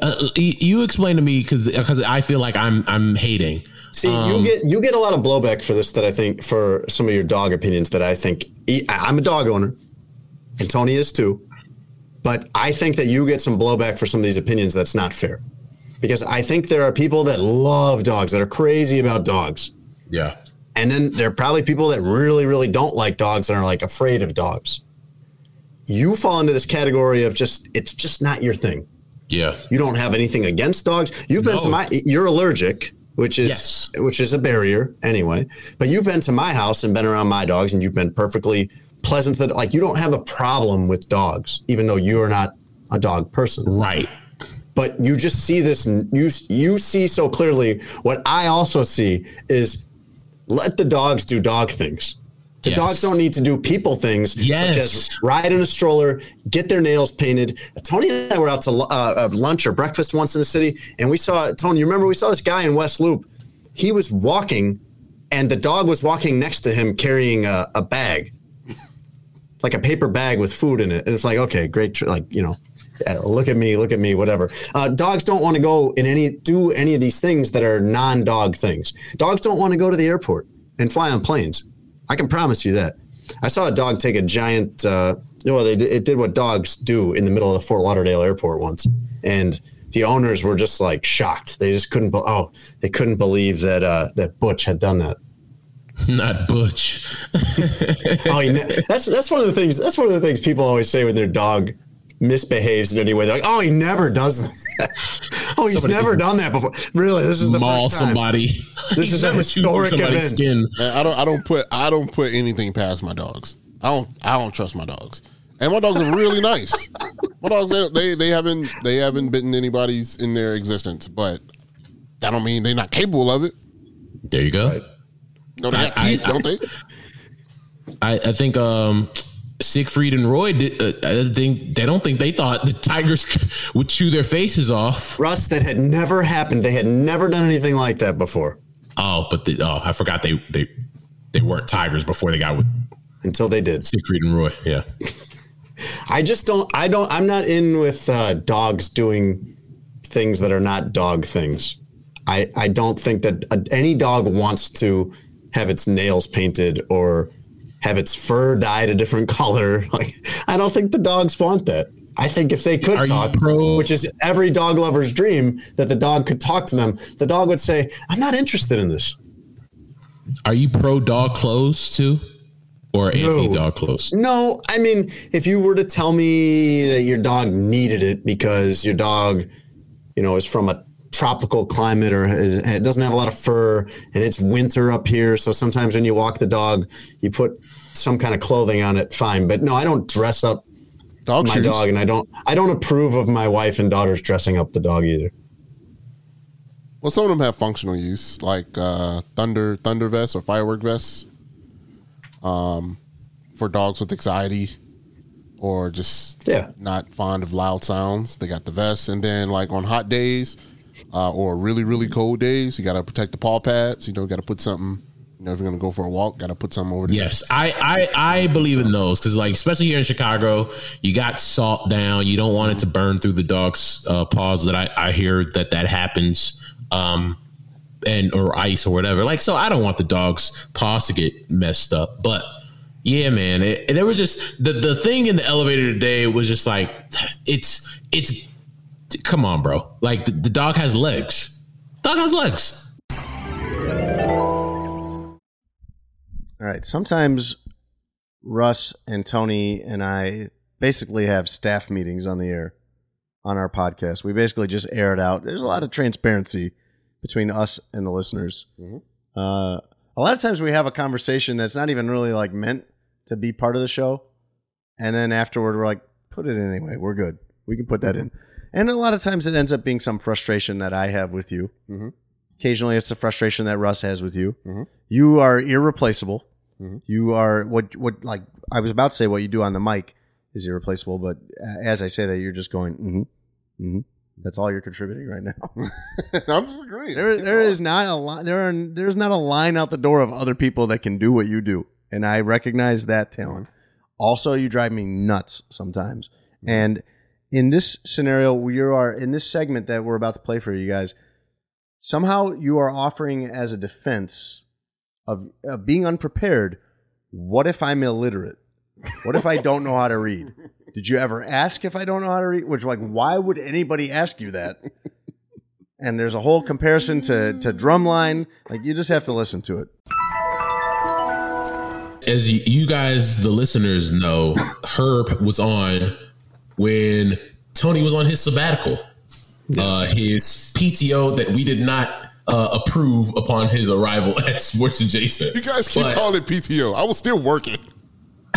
Uh, you explain to me because because I feel like I'm I'm hating. See, um, you get you get a lot of blowback for this. That I think for some of your dog opinions. That I think I'm a dog owner, and Tony is too. But I think that you get some blowback for some of these opinions. That's not fair, because I think there are people that love dogs that are crazy about dogs. Yeah. And then there are probably people that really, really don't like dogs and are like afraid of dogs. You fall into this category of just, it's just not your thing. Yeah. You don't have anything against dogs. You've been no. to my, you're allergic, which is, yes. which is a barrier anyway. But you've been to my house and been around my dogs and you've been perfectly pleasant. That like you don't have a problem with dogs, even though you are not a dog person. Right. But you just see this, you, you see so clearly what I also see is let the dogs do dog things. The yes. dogs don't need to do people things, yes. such as ride in a stroller, get their nails painted. Tony and I were out to uh, lunch or breakfast once in the city, and we saw Tony. You remember we saw this guy in West Loop. He was walking, and the dog was walking next to him carrying a, a bag, like a paper bag with food in it. And it's like, okay, great, like you know, look at me, look at me, whatever. Uh, dogs don't want to go in any do any of these things that are non-dog things. Dogs don't want to go to the airport and fly on planes. I can promise you that. I saw a dog take a giant. Uh, well, they it did what dogs do in the middle of the Fort Lauderdale airport once, and the owners were just like shocked. They just couldn't. Oh, they couldn't believe that uh, that Butch had done that. Not Butch. oh, that's that's one of the things. That's one of the things people always say when their dog misbehaves in any way. They're like, oh, he never does that. oh, he's somebody never done that before. Really, this is the maul first time. somebody. This is a historic event. Skin. I don't. I don't put. I don't put anything past my dogs. I don't. I don't trust my dogs. And my dogs are really nice. My dogs, they, they they haven't they haven't bitten anybody's in their existence, but that don't mean they're not capable of it. There you go. Right. No, they have teeth, I, don't they? I, I think um Siegfried and Roy, did, uh, I think they don't think they thought the Tigers would chew their faces off. Russ, that had never happened. They had never done anything like that before. Oh, but the, oh, I forgot they they they weren't Tigers before they got with until they did Siegfried and Roy. Yeah, I just don't. I don't. I'm not in with uh, dogs doing things that are not dog things. I I don't think that uh, any dog wants to have its nails painted or have its fur dyed a different color. Like, I don't think the dogs want that. I think if they could Are talk, pro- which is every dog lover's dream, that the dog could talk to them, the dog would say, "I'm not interested in this." Are you pro dog clothes too, or anti dog clothes? No, I mean, if you were to tell me that your dog needed it because your dog, you know, is from a tropical climate or is, it doesn't have a lot of fur and it's winter up here. So sometimes when you walk the dog, you put some kind of clothing on it. Fine. But no, I don't dress up dog my shoes. dog and I don't, I don't approve of my wife and daughters dressing up the dog either. Well, some of them have functional use like uh, thunder, thunder vests or firework vests. Um, for dogs with anxiety or just yeah. not fond of loud sounds. They got the vests, and then like on hot days, uh, or really really cold days, you got to protect the paw pads. You know, got to put something. You know, if you're gonna go for a walk, got to put something over there. Yes, I I, I believe in those because like especially here in Chicago, you got salt down. You don't want it to burn through the dog's uh, paws. That I I hear that that happens. Um, and or ice or whatever. Like so, I don't want the dog's paws to get messed up, but Yeah, man. It, there was just the the thing in the elevator today was just like it's it's come on, bro. Like the, the dog has legs. Dog has legs. All right. Sometimes Russ and Tony and I basically have staff meetings on the air on our podcast. We basically just air it out. There's a lot of transparency between us and the listeners. Uh, a lot of times we have a conversation that's not even really like meant to be part of the show, and then afterward we're like, put it in anyway. We're good. We can put that in. And a lot of times it ends up being some frustration that I have with you. Mhm. Occasionally it's the frustration that Russ has with you. Mhm. You are irreplaceable. Mhm. You are what what like I was about to say what you do on the mic is irreplaceable, but as I say that you're just going mm-hmm, mm-hmm. That's all you're contributing right now. I'm just agreeing. There, there is not a line. There are there's not a line out the door of other people that can do what you do, and I recognize that talent. Also, you drive me nuts sometimes. And in this scenario, we are in this segment that we're about to play for you guys. Somehow, you are offering as a defense of, of being unprepared. What if I'm illiterate? What if I don't know how to read? Did you ever ask if I don't know how to read? Which, like, why would anybody ask you that? And there's a whole comparison to to drumline. Like, you just have to listen to it. As you, you guys, the listeners know, Herb was on when Tony was on his sabbatical, uh, his PTO that we did not uh, approve upon his arrival at Sports Adjacent. You guys keep But- calling it PTO. I was still working.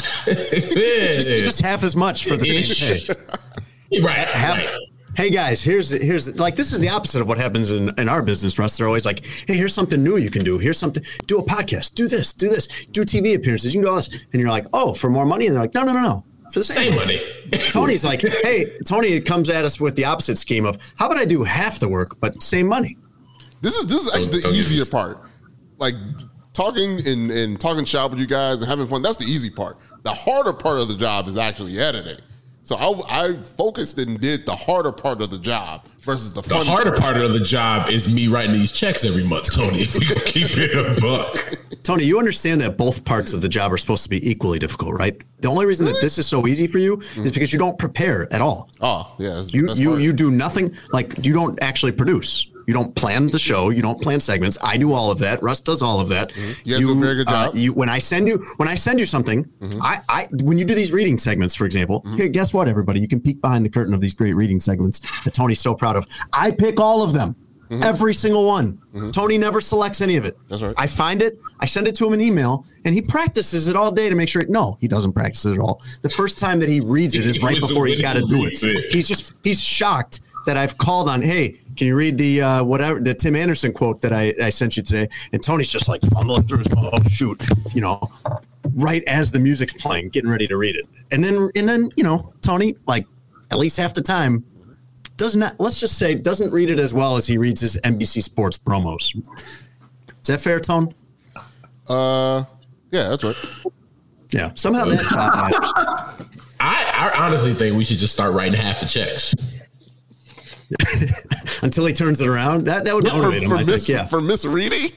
Just, just half as much for the same Ish. pay. right, Half- right. Hey guys, here's here's like this is the opposite of what happens in, in our business, Russ. They're always like, hey, here's something new you can do. Here's something, do a podcast, do this, do this, do TV appearances, you can do all this. And you're like, oh, for more money? And they're like, no, no, no, no. For the same, Same money. Tony's like, hey, Tony comes at us with the opposite scheme of how about I do half the work but same money? This is this is actually the Don't- don't easier use- part. Like talking and, and talking shop with you guys and having fun. That's the easy part. The harder part of the job is actually editing. So I, I focused and did the harder part of the job versus the The fun harder part of the job is me writing these checks every month, Tony. If we could keep it a buck. Tony, you understand that both parts of the job are supposed to be equally difficult, right? The only reason that this is so easy for you is because you don't prepare at all. Oh, yeah. You you hard. you do nothing like you don't actually produce. You don't plan the show. You don't plan segments. I do all of that. Russ does all of that. Mm-hmm. You guys do a very good uh, job. Mm-hmm. you when I send you when I send you something, I, I when you do these reading segments, for example, here, guess what, everybody, you can peek behind the curtain of these great reading segments that Tony's so proud of. I pick all of them. Every single one. Tony never selects any of it. Mm-hmm. That's right. I find it, I send it to him in email, and he practices it all day to make sure. It, No, he doesn't practice it at all. The first time that he reads it is right before he's got to do it. He's just he's shocked that I've called on. Hey, can you read the uh, whatever the Tim Anderson quote that I, I sent you today? And Tony's just like fumbling through his phone. Oh shoot, you know, right as the music's playing, getting ready to read it. And then and then you know, Tony like at least half the time does not. Let's just say doesn't read it as well as he reads his NBC Sports promos. Is that fair, Tone? Uh, yeah, that's right. Yeah. Somehow that job matters. I, I honestly think we should just start writing half the checks. until he turns it around. That that would For, motivate him. for I miss, think. Yeah. for misreading?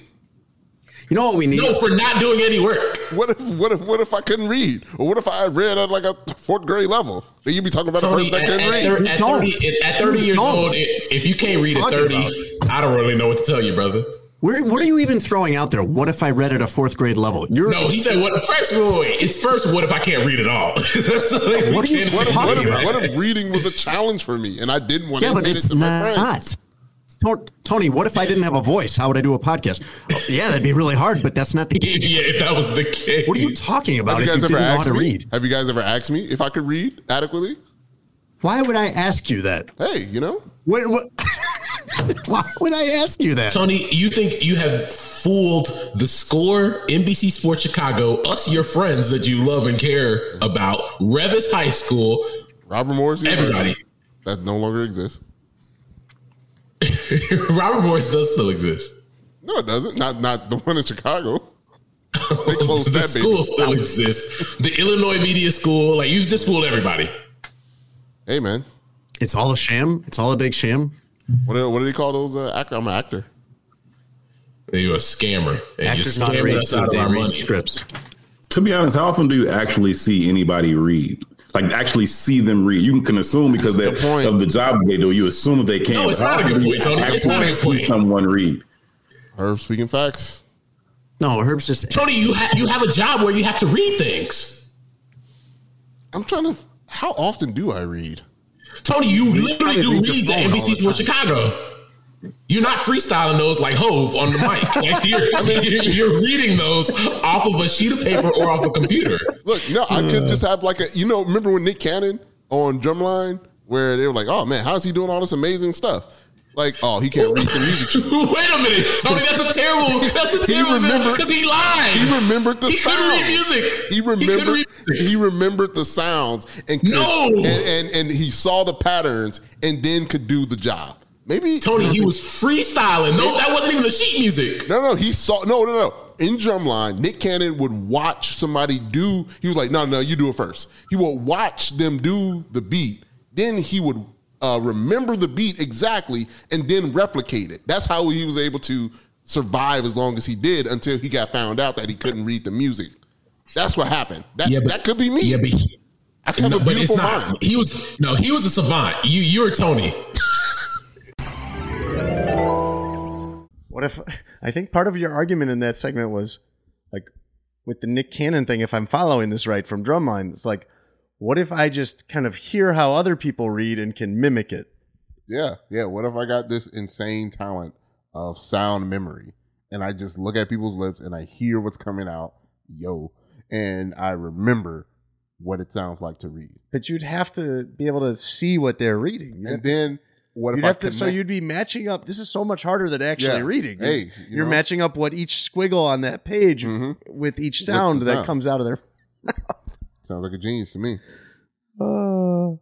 You know what we need? No, for not doing any work. What if what if what if I couldn't read? Or what if I read at like a fourth grade level? Then you'd be talking about a Tony, person that at, couldn't at, read. thir- at don't. 30, at 30 years don't. old, if you can't read at Talking 30, about I don't really know what to tell you, brother. Where, what are you even throwing out there? What if I read at a fourth grade level? You're No, he said, "What?" First, wait, wait, wait. it's first. What if I can't read at all? Like, What you What if, what, if, what if reading was a challenge for me and I didn't want yeah, to but admit it it's to my friends? not. Tony, what if I didn't have a voice? How would I do a podcast? Oh, yeah, that'd be really hard, but that's not the case. yeah, if that was the case. What are you talking about Have you if guys you ever didn't asked me? read? Have you guys ever asked me if I could read adequately? Why would I ask you that? Hey, you know, What, what, why would I ask you that? Tony, you think you have fooled the score, NBC Sports Chicago, us, your friends that you love and care about, Revis High School, Robert Morris, everybody. That no longer exists. Robert Morris does still exist. No, it doesn't. Not not the one in Chicago. They closed the that school baby. still exists. The Illinois Media School, like you just fooled everybody. Hey man, It's all a sham. It's all a big sham. What do, what do they call those? Uh, actor? I'm an actor. You're a scammer. And Actors you're scamming us out of our money. scripts. To be honest, how often do you actually see anybody read? Like actually see them read. You can assume because they, of the job they do. You assume that they can. No, it's but how not a good you point, Tony. It's actually not a good point. Someone read. Herb speaking facts. No, Herb's just Tony, you ha- you have a job where you have to read things. I'm trying to. How often do I read? Tony, you literally do reads at NBC the Sports Chicago. You're not freestyling those like Hov on the mic. Like you're, you're, you're reading those off of a sheet of paper or off a computer. Look, no, I could just have like a. You know, remember when Nick Cannon on Drumline, where they were like, "Oh man, how's he doing all this amazing stuff?" Like, oh, he can't read the music sheet. Wait a minute, Tony. That's a terrible. That's a He terrible because he lied. He remembered the He sounds. couldn't read music. He He remembered. read He, remembered the sounds and No! and, and and he saw the patterns and then could do the job. Maybe Tony, he was freestyling. No, that wasn't even the sheet music. No, no, he saw. No, no, no. In drumline, Nick Cannon would watch somebody do. He was like, "No, no, you do it first. He would watch them do the beat. Then he would uh, remember the beat exactly and then replicate it. That's how he was able to survive as long as he did until he got found out that he couldn't read the music. That's what happened. That, Yeah, but- that could be me. Yeah, but he, I can have no, a but it's beautiful not. mind. He was no, he was a savant. You, you're Tony. What if I think part of your argument in that segment was like with the Nick Cannon thing, if I'm following this right from Drumline, it's like, what if I just kind of hear how other people read and can mimic it? Yeah, yeah. What if I got this insane talent of sound memory and I just look at people's lips and I hear what's coming out, yo, and I remember what it sounds like to read. But you'd have to be able to see what they're reading. You'd And to then what if you'd I have to, so you'd be matching up. This is so much harder than actually Yeah. reading. Hey, you you're know? matching up what each squiggle on that page mm-hmm. with each With the sound that comes out of their. Sounds like a genius to me. Uh,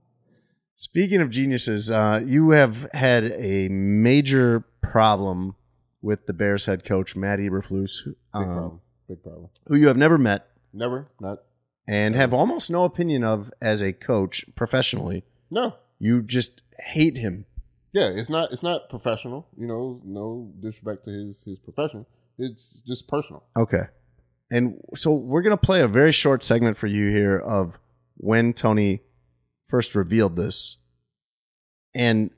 speaking of geniuses, uh, you have had a major problem with the Bears head coach Matt Eberflus, who- Big um, problem. Big problem. who you have never met Never. Not. and have almost no opinion of as a coach professionally. No. You just hate him. Yeah, it's not. It's not professional. You know, no disrespect to his his profession. It's just personal. Okay. And so we're going to play a very short segment for you here of when Tony first revealed this. And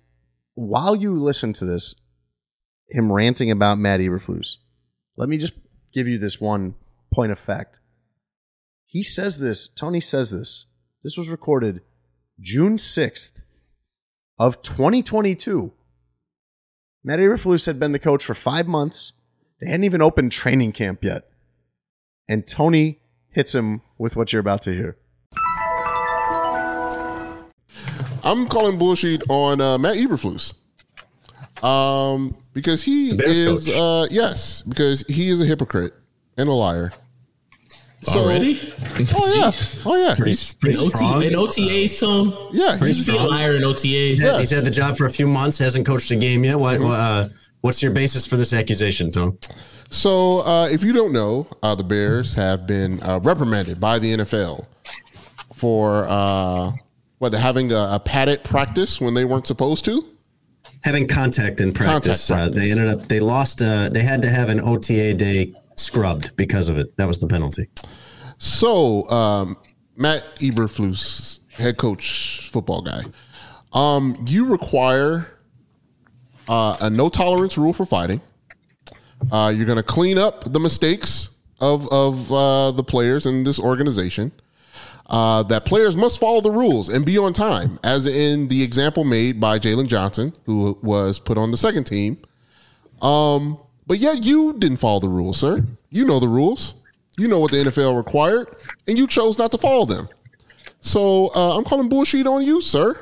while you listen to this, him ranting about Matt Eberflus, let me just give you this one point of fact. He says this, Tony says this. This was recorded June 6th of 2022. Matt Eberflus had been the coach for five months. They hadn't even opened training camp yet. And Tony hits him with what you're about to hear. I'm calling bullshit on uh, Matt Eberflus. Um, because he is, coach. uh, yes, because he is a hypocrite and a liar. So- Already? Oh yeah, oh yeah, Pretty, pretty In, strong. OT, in OTAs, Tom. yeah. He's He's, a liar in OTAs. Yeah. He's had the job for a few months, hasn't coached a game yet. What, uh, what's your basis for this accusation, Tom? So uh, if you don't know, uh, the Bears have been uh, reprimanded by the NFL for uh, what having a, a padded practice when they weren't supposed to. Having contact in practice, Contact Uh, they ended up they lost. Uh, they had to have an OTA day scrubbed because of it. That was the penalty. So, um, Matt Eberflus, head coach, football guy, um, you require uh, a no tolerance rule for fighting. Uh, you're going to clean up the mistakes of of uh, the players in this organization. Uh, that players must follow the rules and be on time, as in the example made by Jaylon Johnson, who was put on the second team. Um, but yet you didn't follow the rules, sir. You know the rules. You know what the NFL required, and you chose not to follow them. So uh, I'm calling bullshit on you, sir.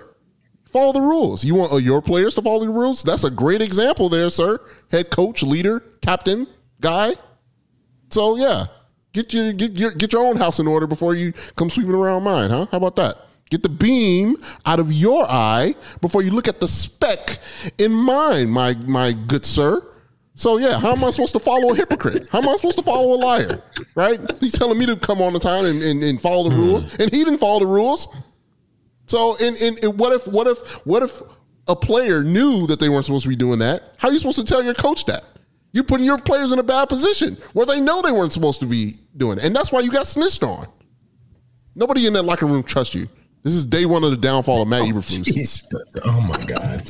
Follow the rules. You want your players to follow the rules? That's a great example there, sir. Head coach, leader, captain, guy. So yeah, get your get your get your own house in order before you come sweeping around mine, huh? How about that? Get the beam out of your eye before you look at the speck in mine, my my good sir. So yeah, how am I supposed to follow a hypocrite? How am I supposed to follow a liar? Right? He's telling me to come on the time and, and, and follow the hmm. rules, and he didn't follow the rules. So and, and and what if what if what if a player knew that they weren't supposed to be doing that? How are you supposed to tell your coach that? You're putting your players in a bad position where they know they weren't supposed to be doing it. And that's why you got snitched on. Nobody in that locker room trusts you. This is day one of the downfall of Matt Eberflus. Oh my god!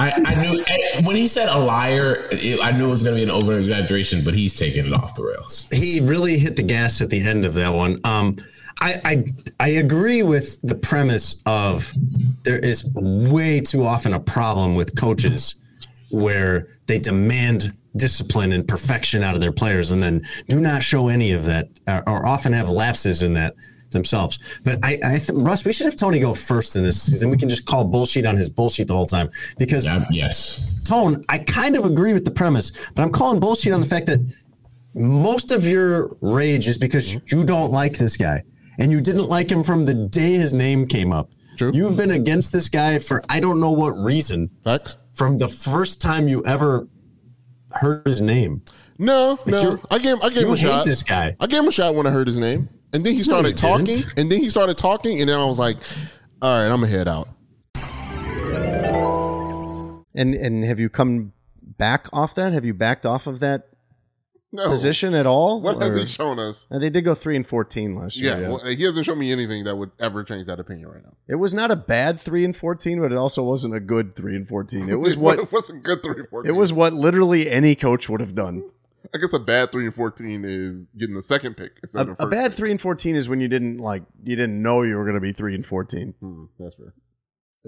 I, I, knew when he said a liar, it, I knew it was going to be an over exaggeration, but he's taking it off the rails. He really hit the gas at the end of that one. Um, I, I I agree with the premise of there is way too often a problem with coaches where they demand discipline and perfection out of their players and then do not show any of that or, or often have lapses in that themselves. But I, I th- Russ, we should have Tony go first in this season. We can just call bullshit on his bullshit the whole time because yeah, yes, Tone, I kind of agree with the premise, but I'm calling bullshit on the fact that most of your rage is because you don't like this guy and you didn't like him from the day his name came up. True. You've been against this guy for I don't know what reason. Facts. From the first time you ever heard his name. No, like no. I gave I gave him a shot. This guy. I gave him a shot when I heard his name. And then he started no, talking, didn't. and then he started talking, and then I was like, "All right, I'm gonna head out." And and have you come back off that? Have you backed off of that no. position at all? What has he shown us? And they did go three and fourteen last year. Yeah, yeah. Well, he hasn't shown me anything that would ever change that opinion right now. It was not a bad three and fourteen, but it also wasn't a good three and fourteen. It was what it wasn't good three and fourteen. It was what literally any coach would have done. I guess a bad three and fourteen is getting the second pick. A, a, bad pick. three and fourteen is when you didn't like you didn't know you were going to be three and fourteen. Hmm, that's fair.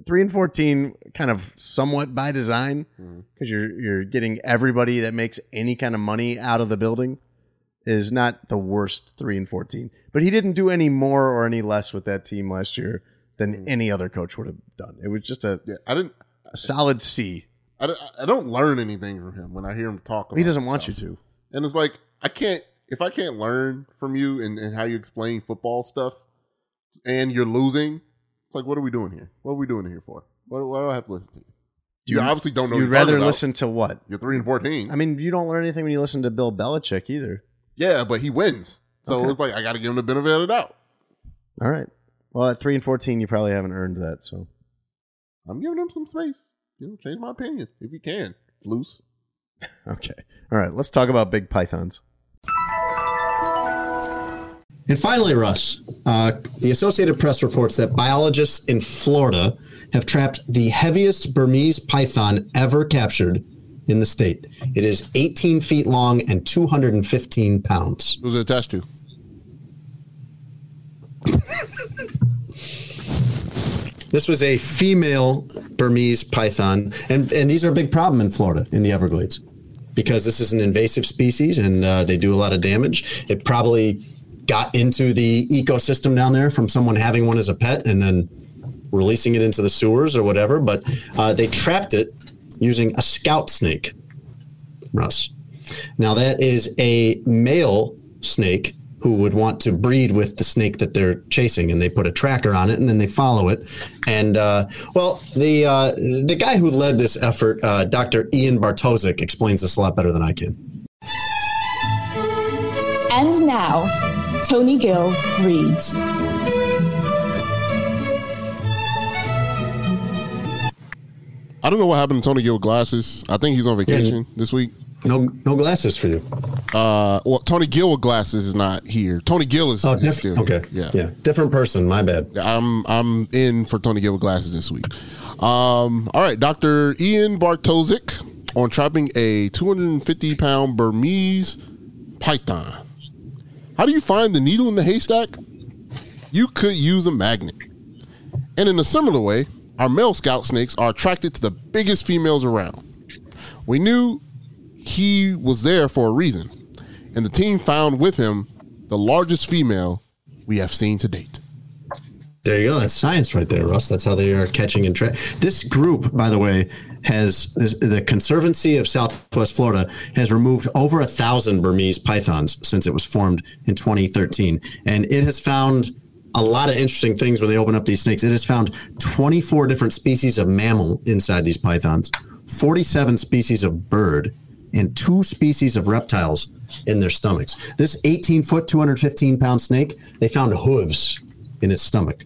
Three and fourteen, kind of somewhat by design, because hmm. you're you're getting everybody that makes any kind of money out of the building, is not the worst three and fourteen. But he didn't do any more or any less with that team last year than hmm. any other coach would have done. It was just a yeah, I didn't a solid C. I don't, I don't learn anything from him when I hear him talk. he doesn't want you to. And it's like I can't if I can't learn from you and, and how you explain football stuff, and you're losing. It's like, what are we doing here? What are we doing here for? What, what do I have to listen to? You, you obviously don't know. You'd rather listen to what? You're three and fourteen. I mean, you don't learn anything when you listen to Bill Belichick either. Yeah, but he wins, so okay. it's like I got to give him the benefit of the doubt. All right. Well, at three and fourteen, you probably haven't earned that. So I'm giving him some space. You know, change my opinion if you can. Loose. okay. All right. Let's talk about big pythons. And finally, Russ, uh, the Associated Press reports that biologists in Florida have trapped the heaviest Burmese python ever captured in the state. It is 18 feet long and 215 pounds. Who's it attached to? this was a female Burmese python, and, and these are a big problem in Florida in the Everglades because this is an invasive species and uh, they do a lot of damage. It probably got into the ecosystem down there from someone having one as a pet and then releasing it into the sewers or whatever. But uh, they trapped it using a scout snake, Russ. Now, that is a male snake who would want to breed with the snake that they're chasing, and they put a tracker on it, and then they follow it. And uh, well, the uh, the guy who led this effort, uh, Dr. Ian Bartoszek, explains this a lot better than I can. And now, Tony Gill reads. I don't know what happened to Tony Gill glasses. I think he's on vacation yeah. this week. No, no glasses for you. Uh, well, Tony Gill with glasses is not here. Tony Gill is, oh, is still okay. Here. Yeah, yeah, different person. My bad. I'm I'm in for Tony Gill with glasses this week. Um, all right, Doctor Ian Bartoszek on trapping a 250 pound Burmese python. How do you find the needle in the haystack? You could use a magnet. And in a similar way, our male scout snakes are attracted to the biggest females around. We knew he was there for a reason, and the team found with him the largest female we have seen to date. There you go. That's science right there, Russ. That's how they are catching and track. This group, by the way, has the Conservancy of Southwest Florida has removed over a thousand Burmese pythons since it was formed in 2013, and it has found a lot of interesting things when they open up these snakes. It has found 24 different species of mammal inside these pythons, 47 species of bird, and two species of reptiles in their stomachs. This 18 foot, 215 pound snake, they found hooves in its stomach,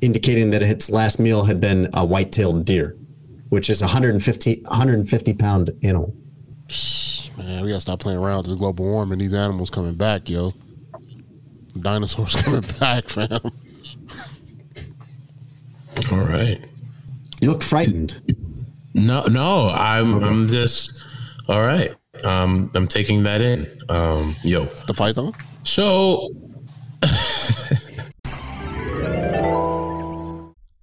indicating that its last meal had been a white tailed deer, which is a 150, 150 pound animal. Man, we gotta stop playing around with this global warming. These animals coming back, yo. Dinosaurs coming back, fam. All right. You look frightened. No, no, I'm I'm just all right. Um, I'm taking that in. Um, yo, the python. So,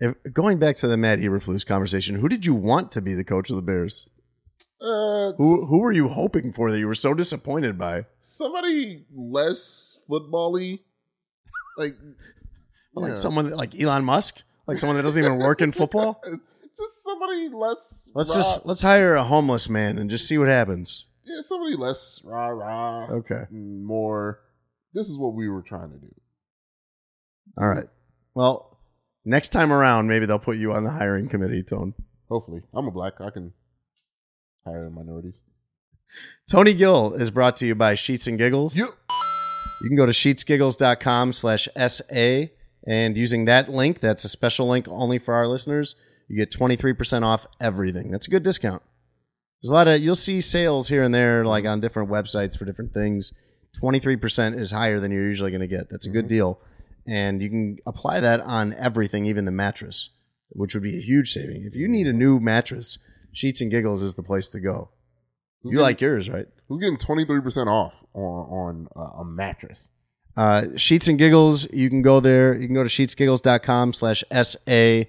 If, going back to the Matt Eberflus conversation, who did you want to be the coach of the Bears? Uh, Who who were you hoping for that you were so disappointed by? somebody less football-y, like Like yeah. someone that- like Elon Musk, like someone that doesn't even work in football. just somebody less. Let's rah, just let's hire a homeless man and just see what happens. yeah, somebody less rah rah. Okay. more. This is what we were trying to do. All right. Well, next time around, maybe they'll put you on the hiring committee, Tone. Hopefully, I'm a black. I can hire minorities. Tony Gill is brought to you by Sheets and Giggles. Yep. You can go to sheetsgiggles.com slash SA and using that link, that's a special link only for our listeners, you get 23% off everything. That's a good discount. There's a lot of, you'll see sales here and there, like mm-hmm. on different websites for different things. 23% is higher than you're usually going to get. That's a good mm-hmm. deal. And you can apply that on everything, even the mattress, which would be a huge saving. If you need a new mattress, Sheets and Giggles is the place to go. You like yours, right? Who's getting 23 percent off on on uh, a mattress? Uh, Sheets and Giggles, you can go there. You can go to sheetsgiggles.com slash SA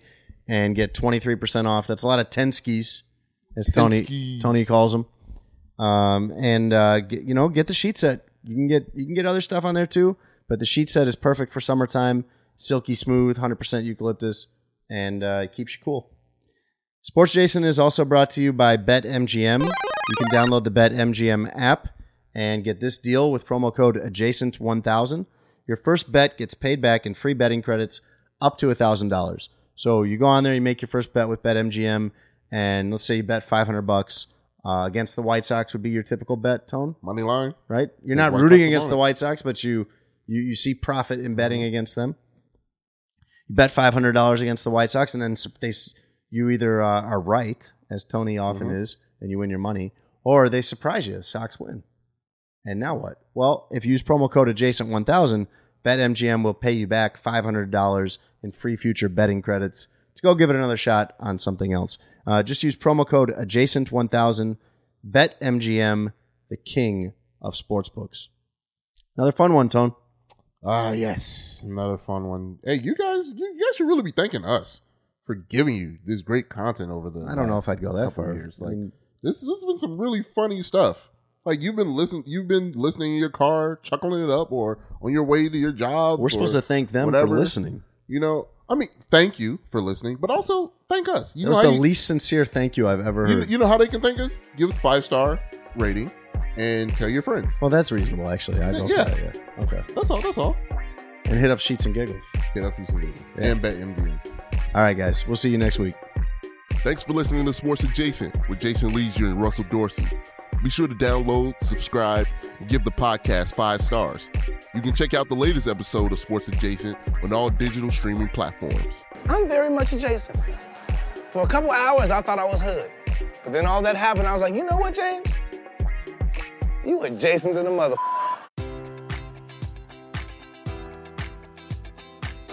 and get 23% off. That's a lot of 10 skis, as Tony Tenskis. Tony calls them. Um, and, uh, get, you know, get the sheet set. You can get, you can get other stuff on there too, but the sheet set is perfect for summertime. Silky smooth, 100% eucalyptus, and uh, it keeps you cool. Sports Adjacent is also brought to you by BetMGM. You can download the BetMGM app and get this deal with promo code adjacent1000. Your first bet gets paid back in free betting credits up to $1,000. So you go on there, you make your first bet with BetMGM, and let's say you bet 500 bucks uh, against the White Sox would be your typical bet, Tone, Money line. right? You're Take not rooting against the. White Sox, but you you, you see profit in betting against them. You bet $500 against the White Sox, and then they you either uh, are right, as Tony often is, and you win your money, or they surprise you. Sox win. And now what? Well, if you use promo code adjacent1000, BetMGM will pay you back $500 in free future betting credits. Let's go give it another shot on something else. Uh, just use promo code adjacent1000, BetMGM, the king of sportsbooks. Another fun one, Tone. Ah, yes, another fun one. Hey, you guys, you, you guys should really be thanking us for giving you this great content over the. I don't know if I'd go that far. Years. I Like mean- this, this has been some really funny stuff. Like you've been listening, you've been listening in your car, chuckling it up, or on your way to your job. We're supposed to thank them whatever. for listening. You know, I mean, thank you for listening, but also thank us. You That was the you- least sincere thank you I've ever You, heard. you know how they can thank us? Give us five star rating and tell your friends. well, that's reasonable, actually. I don't Yeah. yeah. yeah. Okay. That's all. That's all. And hit up Sheets and Giggles. Hit up, Sheets and Giggles. Yeah. and bet MGM. All right, guys. We'll see you next week. Thanks for listening to Sports Adjacent with Jason Lieser and Russell Dorsey. Be sure to download, subscribe, and give the podcast five stars. You can check out the latest episode of Sports Adjacent on all digital streaming platforms. I'm very much adjacent. For a couple hours, I thought I was hood. But then all that happened, I was like, you know what, James? You adjacent to the mother.